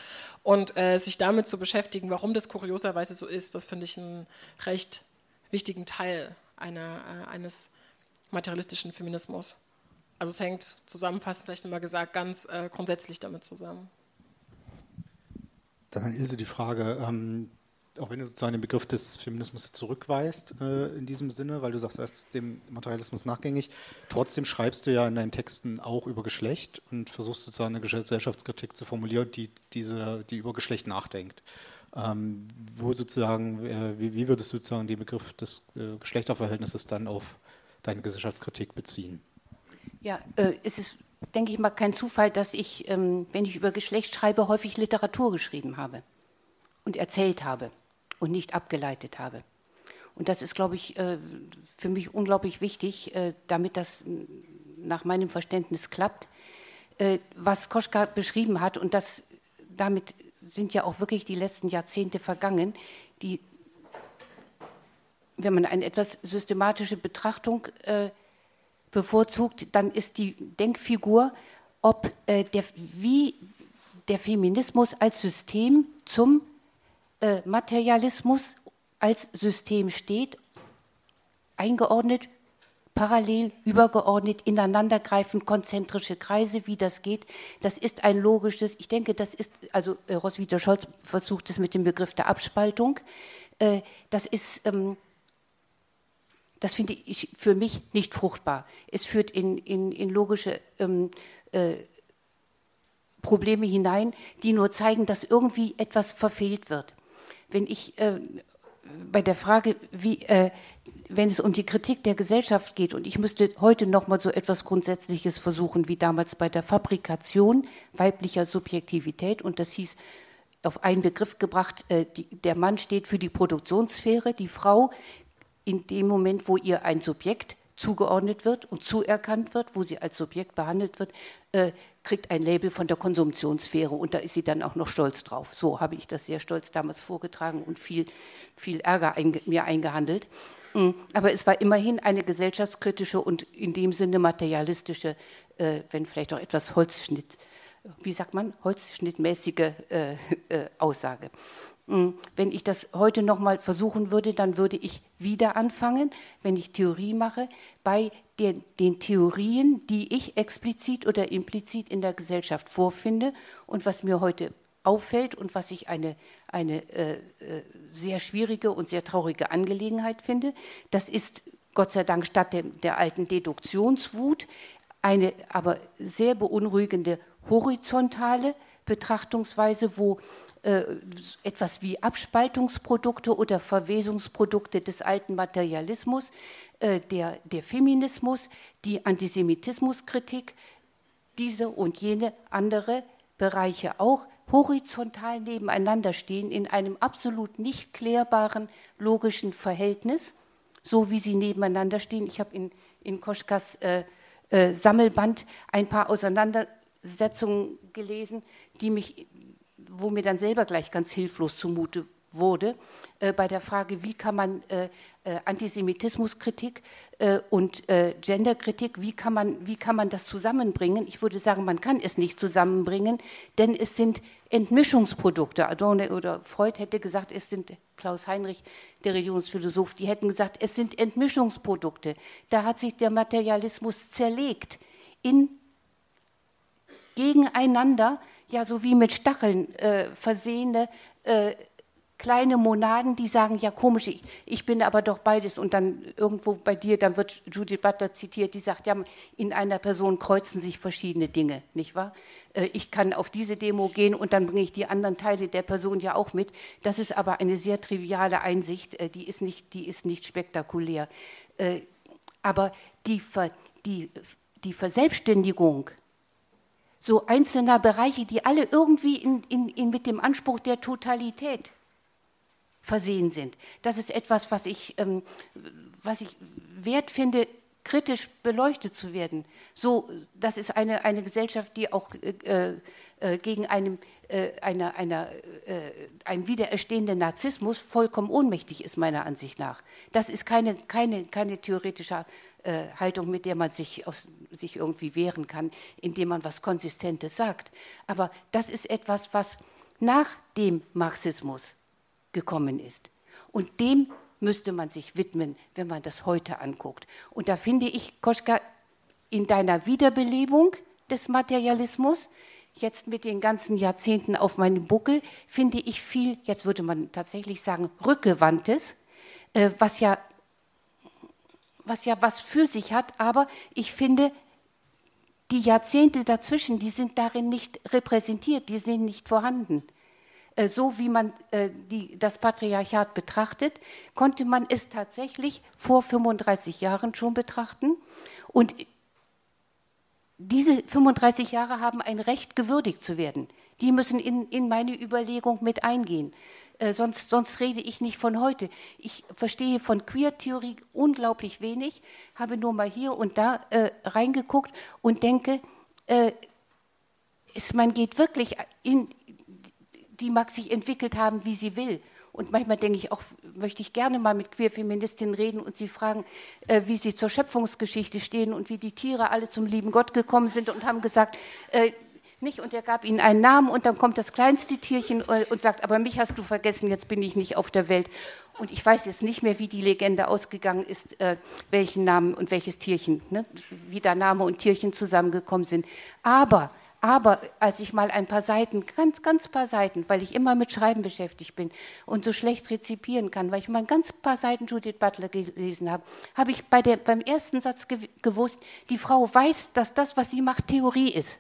Und äh, sich damit zu beschäftigen, warum das kurioserweise so ist, das finde ich einen recht wichtigen Teil einer, äh, eines materialistischen Feminismus. Also es hängt zusammenfassend vielleicht immer gesagt ganz äh, grundsätzlich damit zusammen. Dann an Ilse die Frage, ähm, auch wenn du sozusagen den Begriff des Feminismus zurückweist äh, in diesem Sinne, weil du sagst, er ist dem Materialismus nachgängig, trotzdem schreibst du ja in deinen Texten auch über Geschlecht und versuchst sozusagen eine Gesellschaftskritik zu formulieren, die, diese, die über Geschlecht nachdenkt. Ähm, wo sozusagen, äh, wie, wie, würdest du sozusagen den Begriff des äh, Geschlechterverhältnisses dann auf deine Gesellschaftskritik beziehen? Ja, äh, es ist, denke ich mal, kein Zufall, dass ich, ähm, wenn ich über Geschlecht schreibe, häufig Literatur geschrieben habe und erzählt habe und nicht abgeleitet habe. Und das ist, glaube ich, äh, für mich unglaublich wichtig, äh, damit das nach meinem Verständnis klappt. Äh, was Koschka beschrieben hat, und das, damit sind ja auch wirklich die letzten Jahrzehnte vergangen, die wenn man eine etwas systematische Betrachtung äh, bevorzugt, dann ist die Denkfigur, ob äh, der, wie der Feminismus als System zum äh, Materialismus als System steht, eingeordnet, parallel, übergeordnet, ineinandergreifend, konzentrische Kreise, wie das geht. Das ist ein logisches, ich denke, das ist, also äh, Roswitha Scholz versucht es mit dem Begriff der Abspaltung. Äh, das ist ähm, das finde ich für mich nicht fruchtbar. Es führt in, in, in logische ähm, äh, Probleme hinein, die nur zeigen, dass irgendwie etwas verfehlt wird. Wenn ich äh, bei der Frage, wie, äh, wenn es um die Kritik der Gesellschaft geht, und ich müsste heute noch mal so etwas Grundsätzliches versuchen, wie damals bei der Fabrikation weiblicher Subjektivität, und das hieß auf einen Begriff gebracht, äh, die, der Mann steht für die Produktionssphäre, die Frau in dem Moment, wo ihr ein Subjekt zugeordnet wird und zuerkannt wird, wo sie als Subjekt behandelt wird, äh, kriegt ein Label von der Konsumtionssphäre und da ist sie dann auch noch stolz drauf. So habe ich das sehr stolz damals vorgetragen und viel, viel Ärger einge mir eingehandelt. Mm, aber es war immerhin eine gesellschaftskritische und in dem Sinne materialistische, äh, wenn vielleicht auch etwas Holzschnitt, wie sagt man, holzschnittmäßige äh, äh Aussage. Hm, wenn ich das heute noch mal versuchen würde, dann würde ich wieder anfangen, wenn ich Theorie mache, bei den, den, Theorien, die ich explizit oder implizit in der Gesellschaft vorfinde und was mir heute auffällt und was ich eine, eine äh, äh sehr schwierige und sehr traurige Angelegenheit finde. Das ist Gott sei Dank statt der, der alten Deduktionswut eine aber sehr beunruhigende horizontale Betrachtungsweise, wo äh, etwas wie Abspaltungsprodukte oder Verwesungsprodukte des alten Materialismus, äh, der, der Feminismus, die Antisemitismuskritik, diese und jene andere Bereiche auch horizontal nebeneinander stehen in einem absolut nicht klärbaren logischen Verhältnis, so wie sie nebeneinander stehen. Ich habe in, in Koschkas äh, äh, Sammelband ein paar Auseinandersetzungen gelesen, die mich wo mir dann selber gleich ganz hilflos zumute wurde, äh, bei der Frage, wie kann man äh, äh Antisemitismuskritik äh, und äh, Genderkritik, wie kann, man, wie kann man das zusammenbringen? Ich würde sagen, man kann es nicht zusammenbringen, denn es sind Entmischungsprodukte. Adorno oder Freud hätte gesagt, es sind Klaus Heinrich, der Religionsphilosoph, die hätten gesagt, es sind Entmischungsprodukte. Da hat sich der Materialismus zerlegt in gegeneinander ja so wie mit Stacheln äh, versehene äh, kleine Monaden, die sagen, ja komisch, ich, ich, bin aber doch beides. Und dann irgendwo bei dir, dann wird Judith Butler zitiert, die sagt, ja, in einer Person kreuzen sich verschiedene Dinge, nicht wahr? Äh, ich kann auf diese Demo gehen und dann bringe ich die anderen Teile der Person ja auch mit. Das ist aber eine sehr triviale Einsicht, äh, die ist nicht, die ist nicht spektakulär. Äh, aber die, die, die Verselbstständigung so einzelner Bereiche, die alle irgendwie in, in, in mit dem Anspruch der Totalität versehen sind. Das ist etwas, was ich, ähm, was ich wert finde, kritisch beleuchtet zu werden. So, das ist eine, eine Gesellschaft, die auch äh, äh, gegen einem, äh, einer, einer, äh, einen wiedererstehenden Narzissmus vollkommen ohnmächtig ist, meiner Ansicht nach. Das ist keine, keine, keine theoretische äh, Haltung, mit der man sich, aus, sich irgendwie wehren kann, indem man was Konsistentes sagt. Aber das ist etwas, was nach dem Marxismus gekommen ist. Und dem müsste man sich widmen, wenn man das heute anguckt. Und da finde ich, Koschka, in deiner Wiederbelebung des Materialismus, jetzt mit den ganzen Jahrzehnten auf meinem Buckel, finde ich viel, jetzt würde man tatsächlich sagen, rückgewandtes, äh, was ja was ja was für sich hat, aber ich finde, die Jahrzehnte dazwischen, die sind darin nicht repräsentiert, die sind nicht vorhanden. Äh, so wie man äh, die, das Patriarchat betrachtet, konnte man es tatsächlich vor 35 Jahren schon betrachten. Und diese 35 Jahre haben ein Recht, gewürdigt zu werden. Die müssen in, in meine Überlegung mit eingehen. Äh, sonst, sonst rede ich nicht von heute. Ich verstehe von Queer-Theorie unglaublich wenig, habe nur mal hier und da äh, reingeguckt und denke, äh, es, man geht wirklich in, die mag sich entwickelt haben, wie sie will. Und manchmal denke ich auch, möchte ich gerne mal mit Queerfeministinnen reden und sie fragen, äh, wie sie zur Schöpfungsgeschichte stehen und wie die Tiere alle zum lieben Gott gekommen sind und haben gesagt, äh, nicht? Und er gab ihnen einen Namen und dann kommt das kleinste Tierchen äh, und sagt, aber mich hast du vergessen, jetzt bin ich nicht auf der Welt. Und ich weiß jetzt nicht mehr, wie die Legende ausgegangen ist, äh, welchen Namen und welches Tierchen, ne? wie da Name und Tierchen zusammengekommen sind. Aber aber als ich mal ein paar Seiten, ganz, ganz paar Seiten, weil ich immer mit Schreiben beschäftigt bin und so schlecht rezipieren kann, weil ich mal ein ganz paar Seiten Judith Butler gelesen habe, habe ich bei der, beim ersten Satz gewusst, die Frau weiß, dass das, was sie macht, Theorie ist.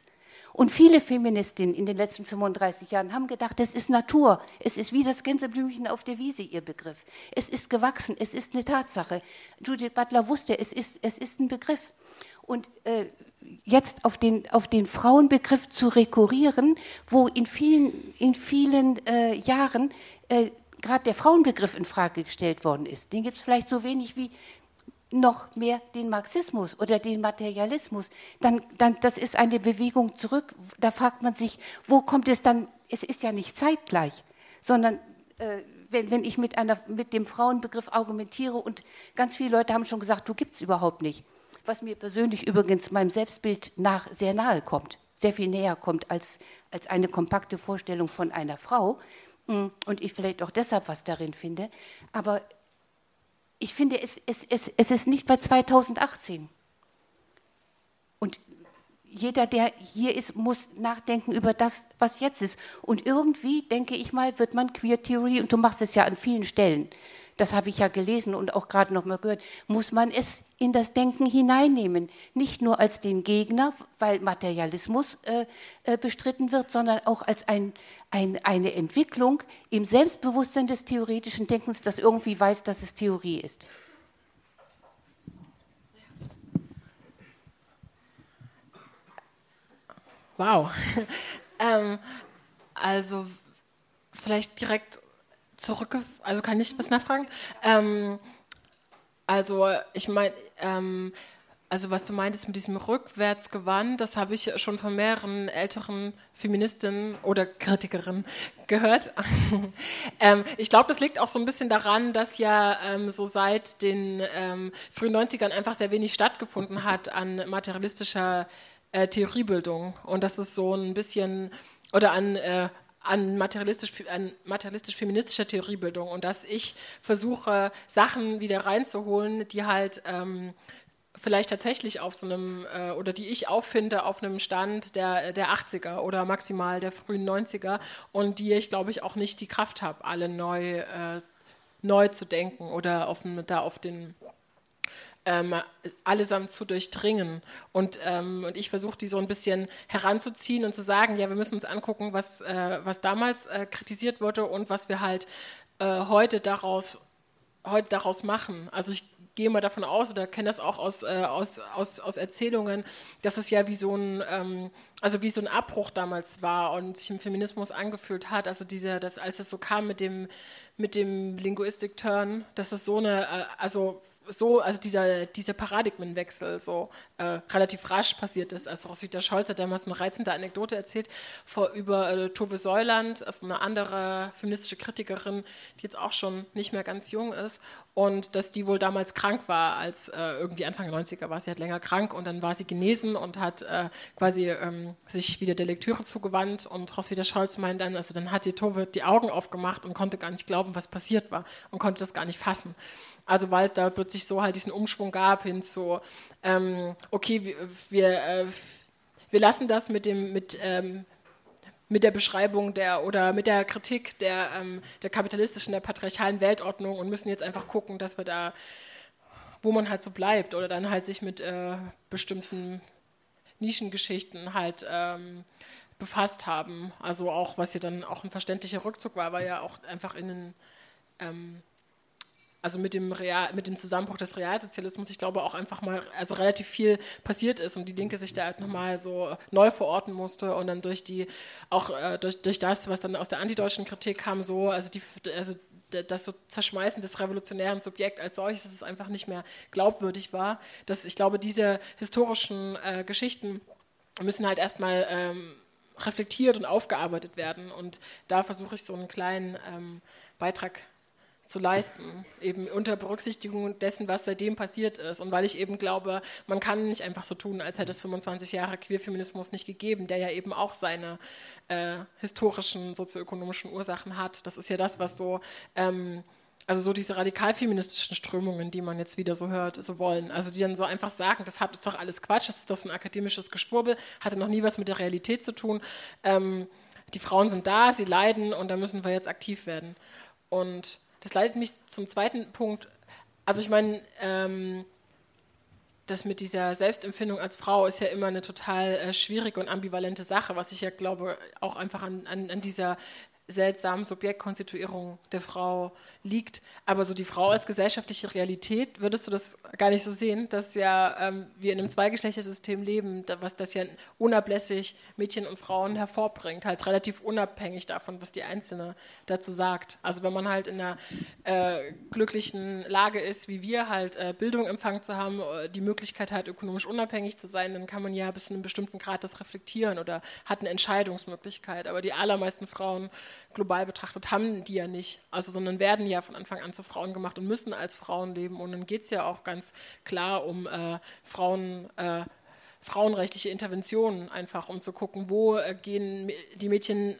Und viele Feministinnen in den letzten 35 Jahren haben gedacht, es ist Natur, es ist wie das Gänseblümchen auf der Wiese, ihr Begriff. Es ist gewachsen, es ist eine Tatsache. Judith Butler wusste, es ist, es ist ein Begriff. Und äh, jetzt auf den, auf den Frauenbegriff zu rekurrieren, wo in vielen, in vielen äh, Jahren äh, gerade der Frauenbegriff in Frage gestellt worden ist. Den gibt es vielleicht so wenig wie noch mehr den Marxismus oder den Materialismus, dann, dann das ist eine Bewegung zurück. Da fragt man sich, wo kommt es dann? Es ist ja nicht zeitgleich, sondern äh, wenn, wenn ich mit, einer, mit dem Frauenbegriff argumentiere und ganz viele Leute haben schon gesagt, du gibt es überhaupt nicht. Was mir persönlich übrigens meinem Selbstbild nach sehr nahe kommt, sehr viel näher kommt als, als eine kompakte Vorstellung von einer Frau hm, und ich vielleicht auch deshalb was darin finde. Aber ich finde, es, es, es, es ist nicht bei 2018. Und jeder, der hier ist, muss nachdenken über das, was jetzt ist. Und irgendwie, denke ich mal, wird man Queer Theory, und du machst es ja an vielen Stellen, das habe ich ja gelesen und auch gerade noch mal gehört, muss man es in das Denken hineinnehmen. Nicht nur als den Gegner, weil Materialismus äh, äh, bestritten wird, sondern auch als ein, ein, eine Entwicklung im Selbstbewusstsein des theoretischen Denkens, das irgendwie weiß, dass es Theorie ist. Wow. (laughs) ähm, also vielleicht direkt zurück, also kann ich was nachfragen? Ähm, also ich meine, ähm, also was du meintest mit diesem Rückwärtsgewand, das habe ich schon von mehreren älteren Feministinnen oder Kritikerinnen gehört. (laughs) ähm, ich glaube, das liegt auch so ein bisschen daran, dass ja ähm, so seit den ähm, frühen 90ern einfach sehr wenig stattgefunden hat an materialistischer äh, Theoriebildung und das ist so ein bisschen oder an äh, an materialistisch, materialistisch-feministischer Theoriebildung und dass ich versuche, Sachen wieder reinzuholen, die halt ähm, vielleicht tatsächlich auf so einem, äh, oder die ich auffinde auf einem Stand der, der 80er oder maximal der frühen 90er und die ich, glaube ich, auch nicht die Kraft habe, alle neu, äh, neu zu denken oder auf, da auf den ähm, allesamt zu durchdringen. Und, ähm, und ich versuche die so ein bisschen heranzuziehen und zu sagen, ja, wir müssen uns angucken, was, äh, was damals äh, kritisiert wurde und was wir halt äh, heute daraus heute daraus machen. Also ich gehe mal davon aus oder kenne das auch aus, äh, aus, aus, aus Erzählungen, dass es ja wie so ein, ähm, also wie so ein Abbruch damals war und sich im Feminismus angefühlt hat. Also diese, das, als es so kam mit dem, mit dem Linguistic-Turn, dass es so eine, äh, also so, also dieser, dieser Paradigmenwechsel so äh, relativ rasch passiert ist. Also Roswitha Scholz hat damals eine reizende Anekdote erzählt vor, über äh, Tove Säuland, also eine andere feministische Kritikerin, die jetzt auch schon nicht mehr ganz jung ist und dass die wohl damals krank war, als äh, irgendwie Anfang der 90er war sie halt länger krank und dann war sie genesen und hat äh, quasi ähm, sich wieder der Lektüre zugewandt und Roswitha Scholz meint dann, also dann hat die Tove die Augen aufgemacht und konnte gar nicht glauben, was passiert war und konnte das gar nicht fassen. Also weil es da plötzlich so halt diesen Umschwung gab hin zu, ähm, okay, wir, wir, äh, wir, lassen das mit dem, mit, ähm, mit der Beschreibung der oder mit der Kritik der, ähm, der kapitalistischen, der patriarchalen Weltordnung und müssen jetzt einfach gucken, dass wir da, wo man halt so bleibt oder dann halt sich mit äh, bestimmten Nischengeschichten halt ähm, befasst haben. Also auch, was ja dann auch ein verständlicher Rückzug war, weil ja auch einfach in den ähm, also mit dem, Real, mit dem Zusammenbruch des Realsozialismus, ich glaube auch einfach mal, also relativ viel passiert ist und die Linke sich da halt nochmal so neu verorten musste und dann durch die, auch äh, durch, durch das, was dann aus der antideutschen Kritik kam, so, also die, also das so Zerschmeißen des revolutionären Subjekts als solches, dass es einfach nicht mehr glaubwürdig war. Dass ich glaube, diese historischen äh, Geschichten müssen halt erstmal ähm, reflektiert und aufgearbeitet werden. Und da versuche ich so einen kleinen ähm, Beitrag zu leisten, eben unter Berücksichtigung dessen, was seitdem passiert ist. Und weil ich eben glaube, man kann nicht einfach so tun, als hätte es 25 Jahre Queerfeminismus nicht gegeben, der ja eben auch seine äh, historischen, sozioökonomischen Ursachen hat. Das ist ja das, was so... Ähm, also so diese radikalfeministischen Strömungen, die man jetzt wieder so hört, so wollen. Also die dann so einfach sagen, das ist doch alles Quatsch, das ist doch so ein akademisches Geschwurbel, hatte noch nie was mit der Realität zu tun. Ähm, die Frauen sind da, sie leiden und da müssen wir jetzt aktiv werden. Und das leitet mich zum zweiten Punkt. Also ich meine, ähm, das mit dieser Selbstempfindung als Frau ist ja immer eine total äh, schwierige und ambivalente Sache, was ich ja glaube auch einfach an, an, an dieser seltsamen Subjektkonstituierung der Frau liegt. Aber so die Frau als gesellschaftliche Realität, würdest du das gar nicht so sehen, dass ja ähm, wir in einem Zweigeschlechtersystem leben, was das ja unablässig Mädchen und Frauen hervorbringt, halt relativ unabhängig davon, was die Einzelne dazu sagt. Also wenn man halt in einer äh, glücklichen Lage ist, wie wir halt äh, Bildung empfangen zu haben, äh, die Möglichkeit halt ökonomisch unabhängig zu sein, dann kann man ja bis zu einem bestimmten Grad das reflektieren oder hat eine Entscheidungsmöglichkeit. Aber die allermeisten Frauen global betrachtet haben die ja nicht, also sondern werden ja von Anfang an zu Frauen gemacht und müssen als Frauen leben. Und dann geht es ja auch ganz klar um äh, Frauen. Äh, frauenrechtliche Interventionen einfach, um zu gucken, wo äh, gehen die Mädchen äh,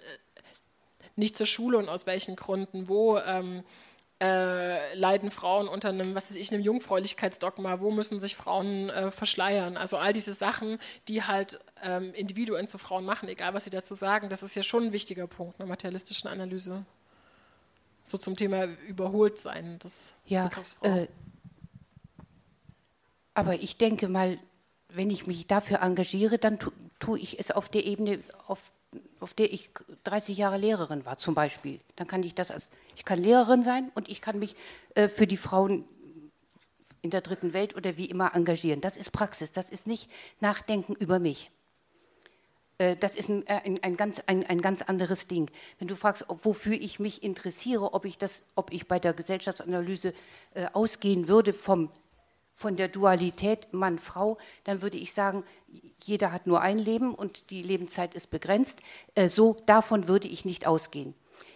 nicht zur Schule und aus welchen Gründen, wo ähm, äh, leiden Frauen unter einem, was weiß ich, einem Jungfräulichkeitsdogma, wo müssen sich Frauen äh, verschleiern. Also all diese Sachen, die halt ähm, Individuen zu Frauen machen, egal was sie dazu sagen, das ist ja schon ein wichtiger Punkt einer materialistischen Analyse. So zum Thema Überholtsein des ja. Äh, aber ich denke mal, wenn ich mich dafür engagiere, dann tu, tue ich es auf der Ebene, auf, auf der ich 30 Jahre Lehrerin war, zum Beispiel. Dann kann ich das als ich kann Lehrerin sein und ich kann mich äh, für die Frauen in der dritten Welt oder wie immer engagieren. Das ist Praxis, das ist nicht Nachdenken über mich. Äh, das ist ein, äh, ein, ein, ganz, ein, ein ganz anderes Ding. Wenn du fragst, wofür ich mich interessiere, ob ich, das, ob ich bei der Gesellschaftsanalyse äh, ausgehen würde vom, von der Dualität Mann-Frau, dann würde ich sagen, jeder hat nur ein Leben und die Lebenszeit ist begrenzt. Äh, so davon würde ich nicht ausgehen.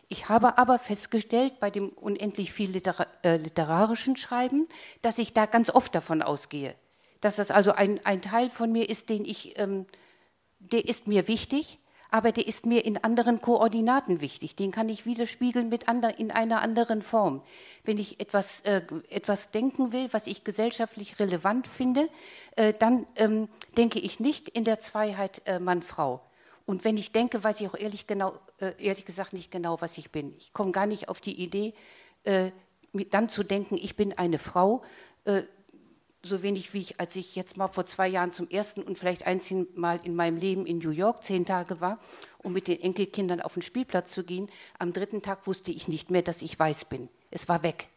Ich habe aber festgestellt bei dem unendlich viel Liter äh, literarischen Schreiben, dass ich da ganz oft davon ausgehe. Dass das also ein, ein Teil von mir ist, den ich, ähm, der ist mir wichtig, aber der ist mir in anderen Koordinaten wichtig. Den kann ich widerspiegeln mit ander, in einer anderen Form. Wenn ich etwas, äh, etwas denken will, was ich gesellschaftlich relevant finde, äh, dann ähm, denke ich nicht in der Zweiheit äh, Mann-Frau. Und wenn ich denke, weiß ich auch ehrlich, genau, äh, ehrlich gesagt nicht genau, was ich bin. Ich komme gar nicht auf die Idee, äh, dann zu denken, ich bin eine Frau, äh, so wenig wie ich, als ich jetzt mal vor zwei Jahren zum ersten und vielleicht einzigen Mal in meinem Leben in New York zehn Tage war, um mit den Enkelkindern auf den Spielplatz zu gehen. Am dritten Tag wusste ich nicht mehr, dass ich weiß bin. Es war weg.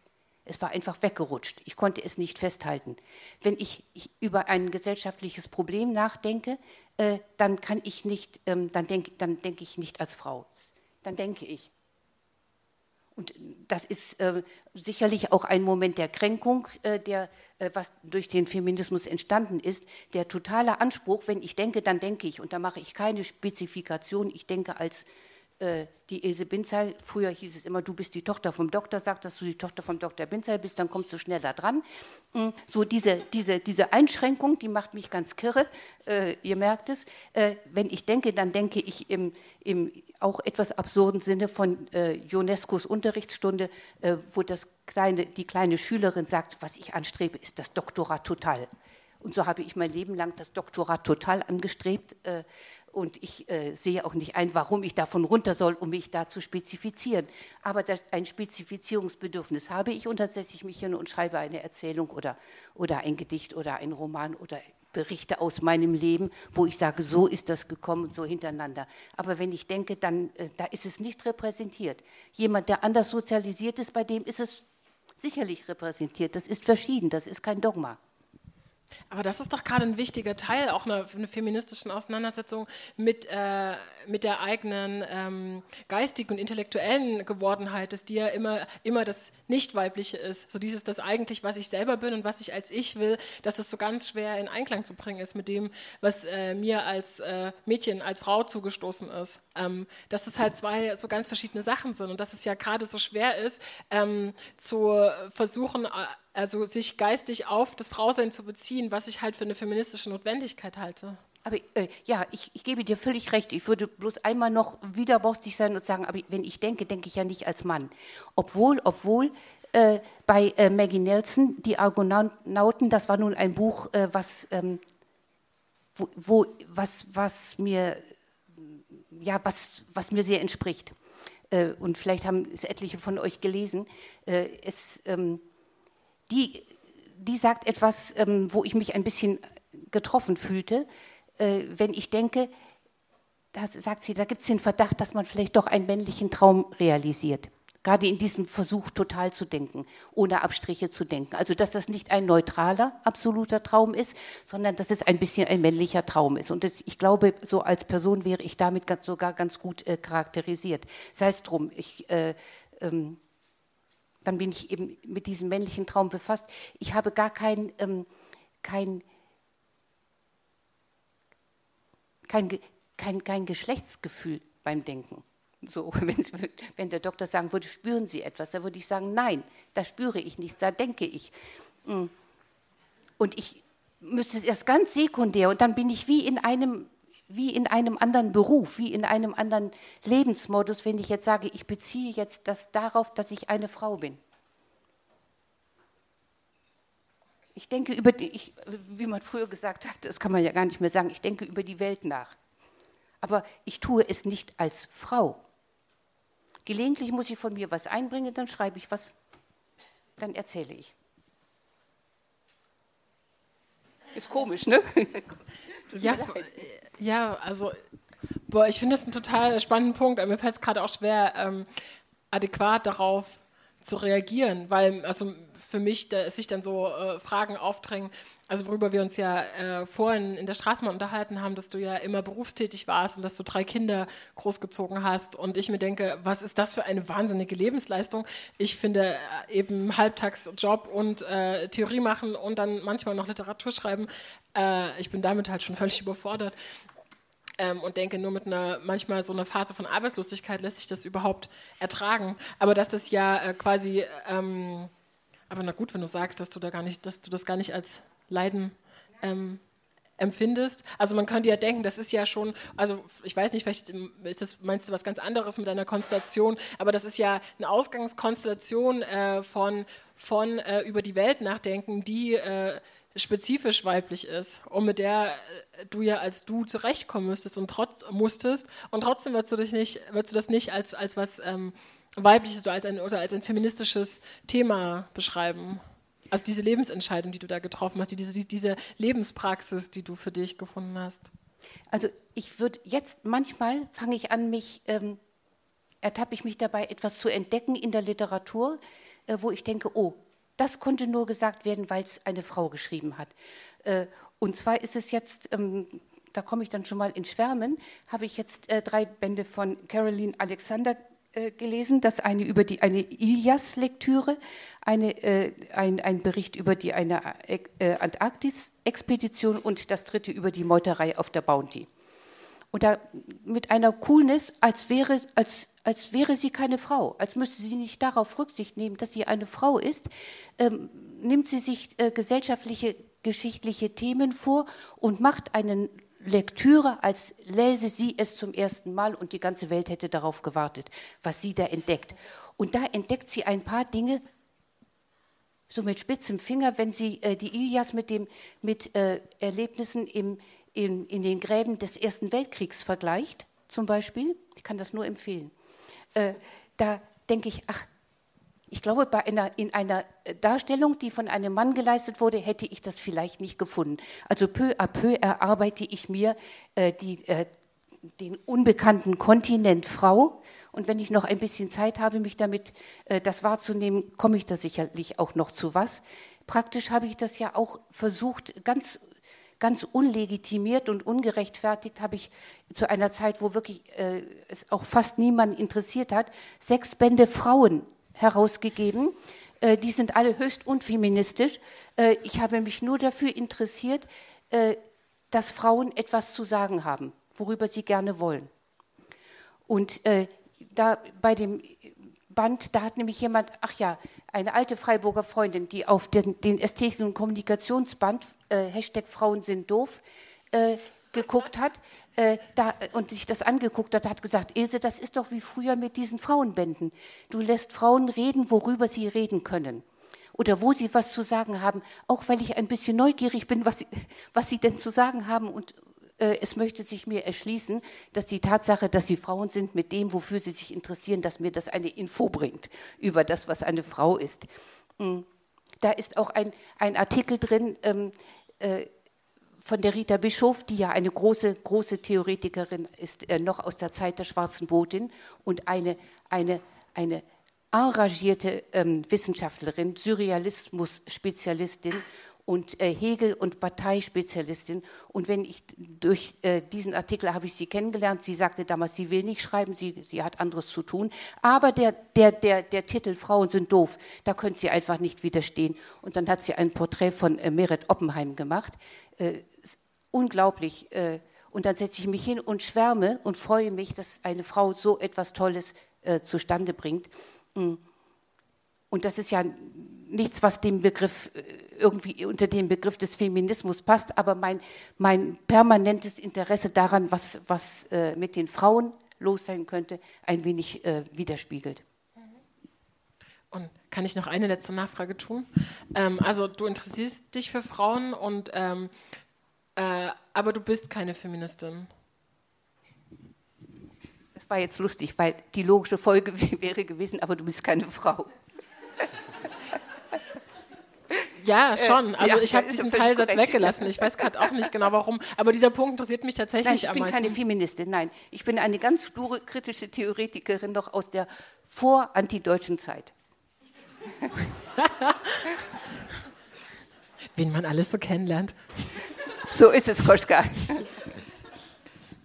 Es war einfach weggerutscht. Ich konnte es nicht festhalten. Wenn ich, über ein gesellschaftliches Problem nachdenke, äh, dann kann ich nicht, ähm, dann denke dann denk ich nicht als Frau. Dann denke ich. Und das ist äh, sicherlich auch ein Moment der Kränkung, äh, der, äh, was durch den Feminismus entstanden ist. Der totale Anspruch, wenn ich denke, dann denke ich. Und da mache ich keine Spezifikation. Ich denke als die Ilse Binzal, früher hieß es immer, du bist die Tochter vom Doktor, sag, dass du die Tochter vom Dr. Binzal bist, dann kommst du schneller dran. Mm, so diese, diese, diese Einschränkung, die macht mich ganz kirre, äh, ihr merkt es. Äh, wenn ich denke, dann denke ich im, im auch etwas absurden Sinne von äh, Ionescos Unterrichtsstunde, äh, wo das kleine, die kleine Schülerin sagt, was ich anstrebe, ist das Doktorat total. Und so habe ich mein Leben lang das Doktorat total angestrebt. Und ich äh, sehe auch nicht ein, warum ich davon runter soll, um mich da zu spezifizieren. Aber das, ein Spezifizierungsbedürfnis habe ich und dann setze ich mich hin und schreibe eine Erzählung oder, oder ein Gedicht oder ein Roman oder Berichte aus meinem Leben, wo ich sage, so ist das gekommen, so hintereinander. Aber wenn ich denke, dann äh, da ist es nicht repräsentiert. Jemand, der anders sozialisiert ist, bei dem ist es sicherlich repräsentiert. Das ist verschieden, das ist kein Dogma. Aber das ist doch gerade ein wichtiger Teil auch einer, einer feministischen Auseinandersetzung mit, äh, mit der eigenen ähm, geistigen und intellektuellen Gewordenheit, dass die ja immer, immer das Nicht-Weibliche ist. So dieses, das eigentlich, was ich selber bin und was ich als ich will, dass es so ganz schwer in Einklang zu bringen ist mit dem, was äh, mir als äh, Mädchen, als Frau zugestoßen ist. Ähm, dass es halt zwei so ganz verschiedene Sachen sind und dass es ja gerade so schwer ist, ähm, zu versuchen, äh, also sich geistig auf das Frausein zu beziehen, was ich halt für eine feministische Notwendigkeit halte. Aber äh, ja, ich, ich, gebe dir völlig recht. Ich würde bloß einmal noch wieder borstig sein und sagen, aber wenn ich denke, denke ich ja nicht als Mann. Obwohl, obwohl äh, bei äh, Maggie Nelson, die Argonauten, das war nun ein Buch, äh, was, ähm, wo, wo, was, was, mir, ja, was, was mir sehr entspricht. Äh, und vielleicht haben es etliche von euch gelesen. Äh, es ähm, die, die sagt etwas, ähm, wo ich mich ein bisschen getroffen fühlte, äh, wenn ich denke, da sagt sie, da gibt es den Verdacht, dass man vielleicht doch einen männlichen Traum realisiert. Gerade in diesem Versuch, total zu denken, ohne Abstriche zu denken. Also, dass das nicht ein neutraler, absoluter Traum ist, sondern dass es ein bisschen ein männlicher Traum ist. Und das, ich glaube, so als Person wäre ich damit ganz, sogar ganz gut äh, charakterisiert. Sei es drum, ich. Äh, ähm, dann bin ich eben mit diesem männlichen Traum befasst. Ich habe gar kein, ähm, kein, kein, kein, kein Geschlechtsgefühl beim Denken. So, (laughs) wenn, der Doktor sagen würde, spüren Sie etwas, da würde ich sagen, nein, da spüre ich nichts, da denke ich. Mm. Und ich müsste es erst ganz sekundär und dann bin ich wie in einem wie in einem anderen Beruf, wie in einem anderen Lebensmodus, wenn ich jetzt sage, ich beziehe jetzt das darauf, dass ich eine Frau bin. Ich denke über die, ich, wie man früher gesagt hat, das kann man ja gar nicht mehr sagen, ich denke über die Welt nach. Aber ich tue es nicht als Frau. Gelegentlich muss ich von mir was einbringen, dann schreibe ich was, dann erzähle ich. Ist komisch, ne? (laughs) ja, ja, also boah, ich finde das einen total spannenden Punkt. Mir fällt es gerade auch schwer, ähm, adäquat darauf zu reagieren, weil also für mich da sich dann so äh, Fragen aufdrängen, also worüber wir uns ja äh, vorhin in der Straßenbahn unterhalten haben, dass du ja immer berufstätig warst und dass du drei Kinder großgezogen hast und ich mir denke, was ist das für eine wahnsinnige Lebensleistung? Ich finde äh, eben Halbtagsjob und äh, Theorie machen und dann manchmal noch Literatur schreiben, äh, ich bin damit halt schon völlig überfordert ähm, und denke, nur mit einer, manchmal so einer Phase von Arbeitslosigkeit lässt sich das überhaupt ertragen. Aber dass das ja äh, quasi, ähm, aber na gut, wenn du sagst, dass du da gar nicht, dass du das gar nicht als Leiden ähm, empfindest. Also man könnte ja denken, das ist ja schon, also ich weiß nicht, vielleicht ist das, meinst du was ganz anderes mit einer Konstellation, aber das ist ja eine Ausgangskonstellation äh, von, von äh, über die Welt nachdenken, die äh, spezifisch weiblich ist und mit der äh, du ja als du zurechtkommen müsstest und trotz musstest und trotzdem würdest du dich nicht, würdest du das nicht als, als was ähm, weibliches oder als ein, oder als ein feministisches Thema beschreiben. Also diese Lebensentscheidung, die du da getroffen hast, diese, diese Lebenspraxis, die du für dich gefunden hast. Also ich würde jetzt manchmal fange ich an, mich ähm, ertappe ich mich dabei, etwas zu entdecken in der Literatur, äh, wo ich denke, oh, das konnte nur gesagt werden, weil es eine Frau geschrieben hat. Äh, und zwar ist es jetzt, ähm, da komme ich dann schon mal in Schwärmen, habe ich jetzt äh, drei Bände von Caroline Alexander äh, gelesen, das eine über die eine Ilias-Lektüre, eine, ein, ein Bericht über die eine Antarktis-Expedition und das dritte über die Meuterei auf der Bounty. Und da mit einer Coolness, als wäre, als, als wäre sie keine Frau, als müsste sie nicht darauf Rücksicht nehmen, dass sie eine Frau ist, ähm, nimmt sie sich äh, gesellschaftliche, geschichtliche Themen vor und macht einen Lektüre, als läse sie es zum ersten Mal und die ganze Welt hätte darauf gewartet, was sie da entdeckt. Und da entdeckt sie ein paar Dinge, so mit spitzem Finger, wenn sie äh, die Ilias mit, dem, mit äh, Erlebnissen im, in, in, den Gräben des Ersten Weltkriegs vergleicht, zum Beispiel. Ich kann das nur empfehlen. Äh, da denke ich, ach, ich glaube, einer, in einer Darstellung, die von einem Mann geleistet wurde, hätte ich das vielleicht nicht gefunden. Also peu à peu erarbeite ich mir äh, die, äh, den unbekannten Kontinent Frau. Und wenn ich noch ein bisschen Zeit habe, mich damit äh, das wahrzunehmen, komme ich da sicherlich auch noch zu was. Praktisch habe ich das ja auch versucht, ganz ganz unlegitimiert und ungerechtfertigt habe ich zu einer Zeit, wo wirklich äh, es auch fast niemanden interessiert hat, sechs Bände Frauen herausgegeben. Äh, die sind alle höchst unfeministisch. Äh, ich habe mich nur dafür interessiert, äh, dass Frauen etwas zu sagen haben, worüber sie gerne wollen. Und da bei dem Band, da hat nämlich jemand, ach ja, eine alte Freiburger Freundin, die auf den, den Ästhetik- und Kommunikationsband, äh, Hashtag Frauen sind doof, äh, geguckt hat äh, da, und sich das angeguckt hat, hat gesagt, Ilse, das ist doch wie früher mit diesen Frauenbänden. Du lässt Frauen reden, worüber sie reden können oder wo sie was zu sagen haben, auch weil ich ein bisschen neugierig bin, was sie, was sie denn zu sagen haben und äh, es möchte sich mir erschließen, dass die Tatsache, dass sie Frauen sind mit dem, wofür sie sich interessieren, dass mir das eine Info bringt über das, was eine Frau ist. Hm. Da ist auch ein, ein Artikel drin, ähm, äh, von der Rita Bischof, die ja eine große, große Theoretikerin ist, äh, noch aus der Zeit der schwarzen Botin und eine, eine, eine engagierte ähm, Wissenschaftlerin, Surrealismus-Spezialistin und äh, Hegel- und Parteispezialistin. Und wenn ich durch äh, diesen Artikel habe ich sie kennengelernt. Sie sagte damals, sie will nicht schreiben, sie, sie hat anderes zu tun. Aber der, der, der, der Titel Frauen sind doof, da könnte sie einfach nicht widerstehen. Und dann hat sie ein Porträt von äh, Meret Oppenheim gemacht. Äh, unglaublich. Äh, und dann setze ich mich hin und schwärme und freue mich, dass eine Frau so etwas Tolles äh, zustande bringt. Mm. Und das ist ja nichts, was dem Begriff äh, irgendwie unter den Begriff des Feminismus passt, aber mein, mein permanentes Interesse daran, was, was äh, mit den Frauen los sein könnte, ein wenig äh, widerspiegelt. Und kann ich noch eine letzte Nachfrage tun? Ähm, also du interessierst dich für Frauen und ähm, äh, aber du bist keine Feministin. Das war jetzt lustig, weil die logische Folge (laughs) wäre gewesen, aber du bist keine Frau. Ja, äh, schon. Also ja, ich habe diesen Teilsatz korrekt. weggelassen. Ich weiß gerade auch nicht genau warum. Aber dieser Punkt interessiert mich tatsächlich nein, am meisten. Ich bin keine Feministin, nein. Ich bin eine ganz sture kritische Theoretikerin noch aus der vor-antideutschen Zeit. (laughs) Wen man alles so kennenlernt. So ist es, Koschka.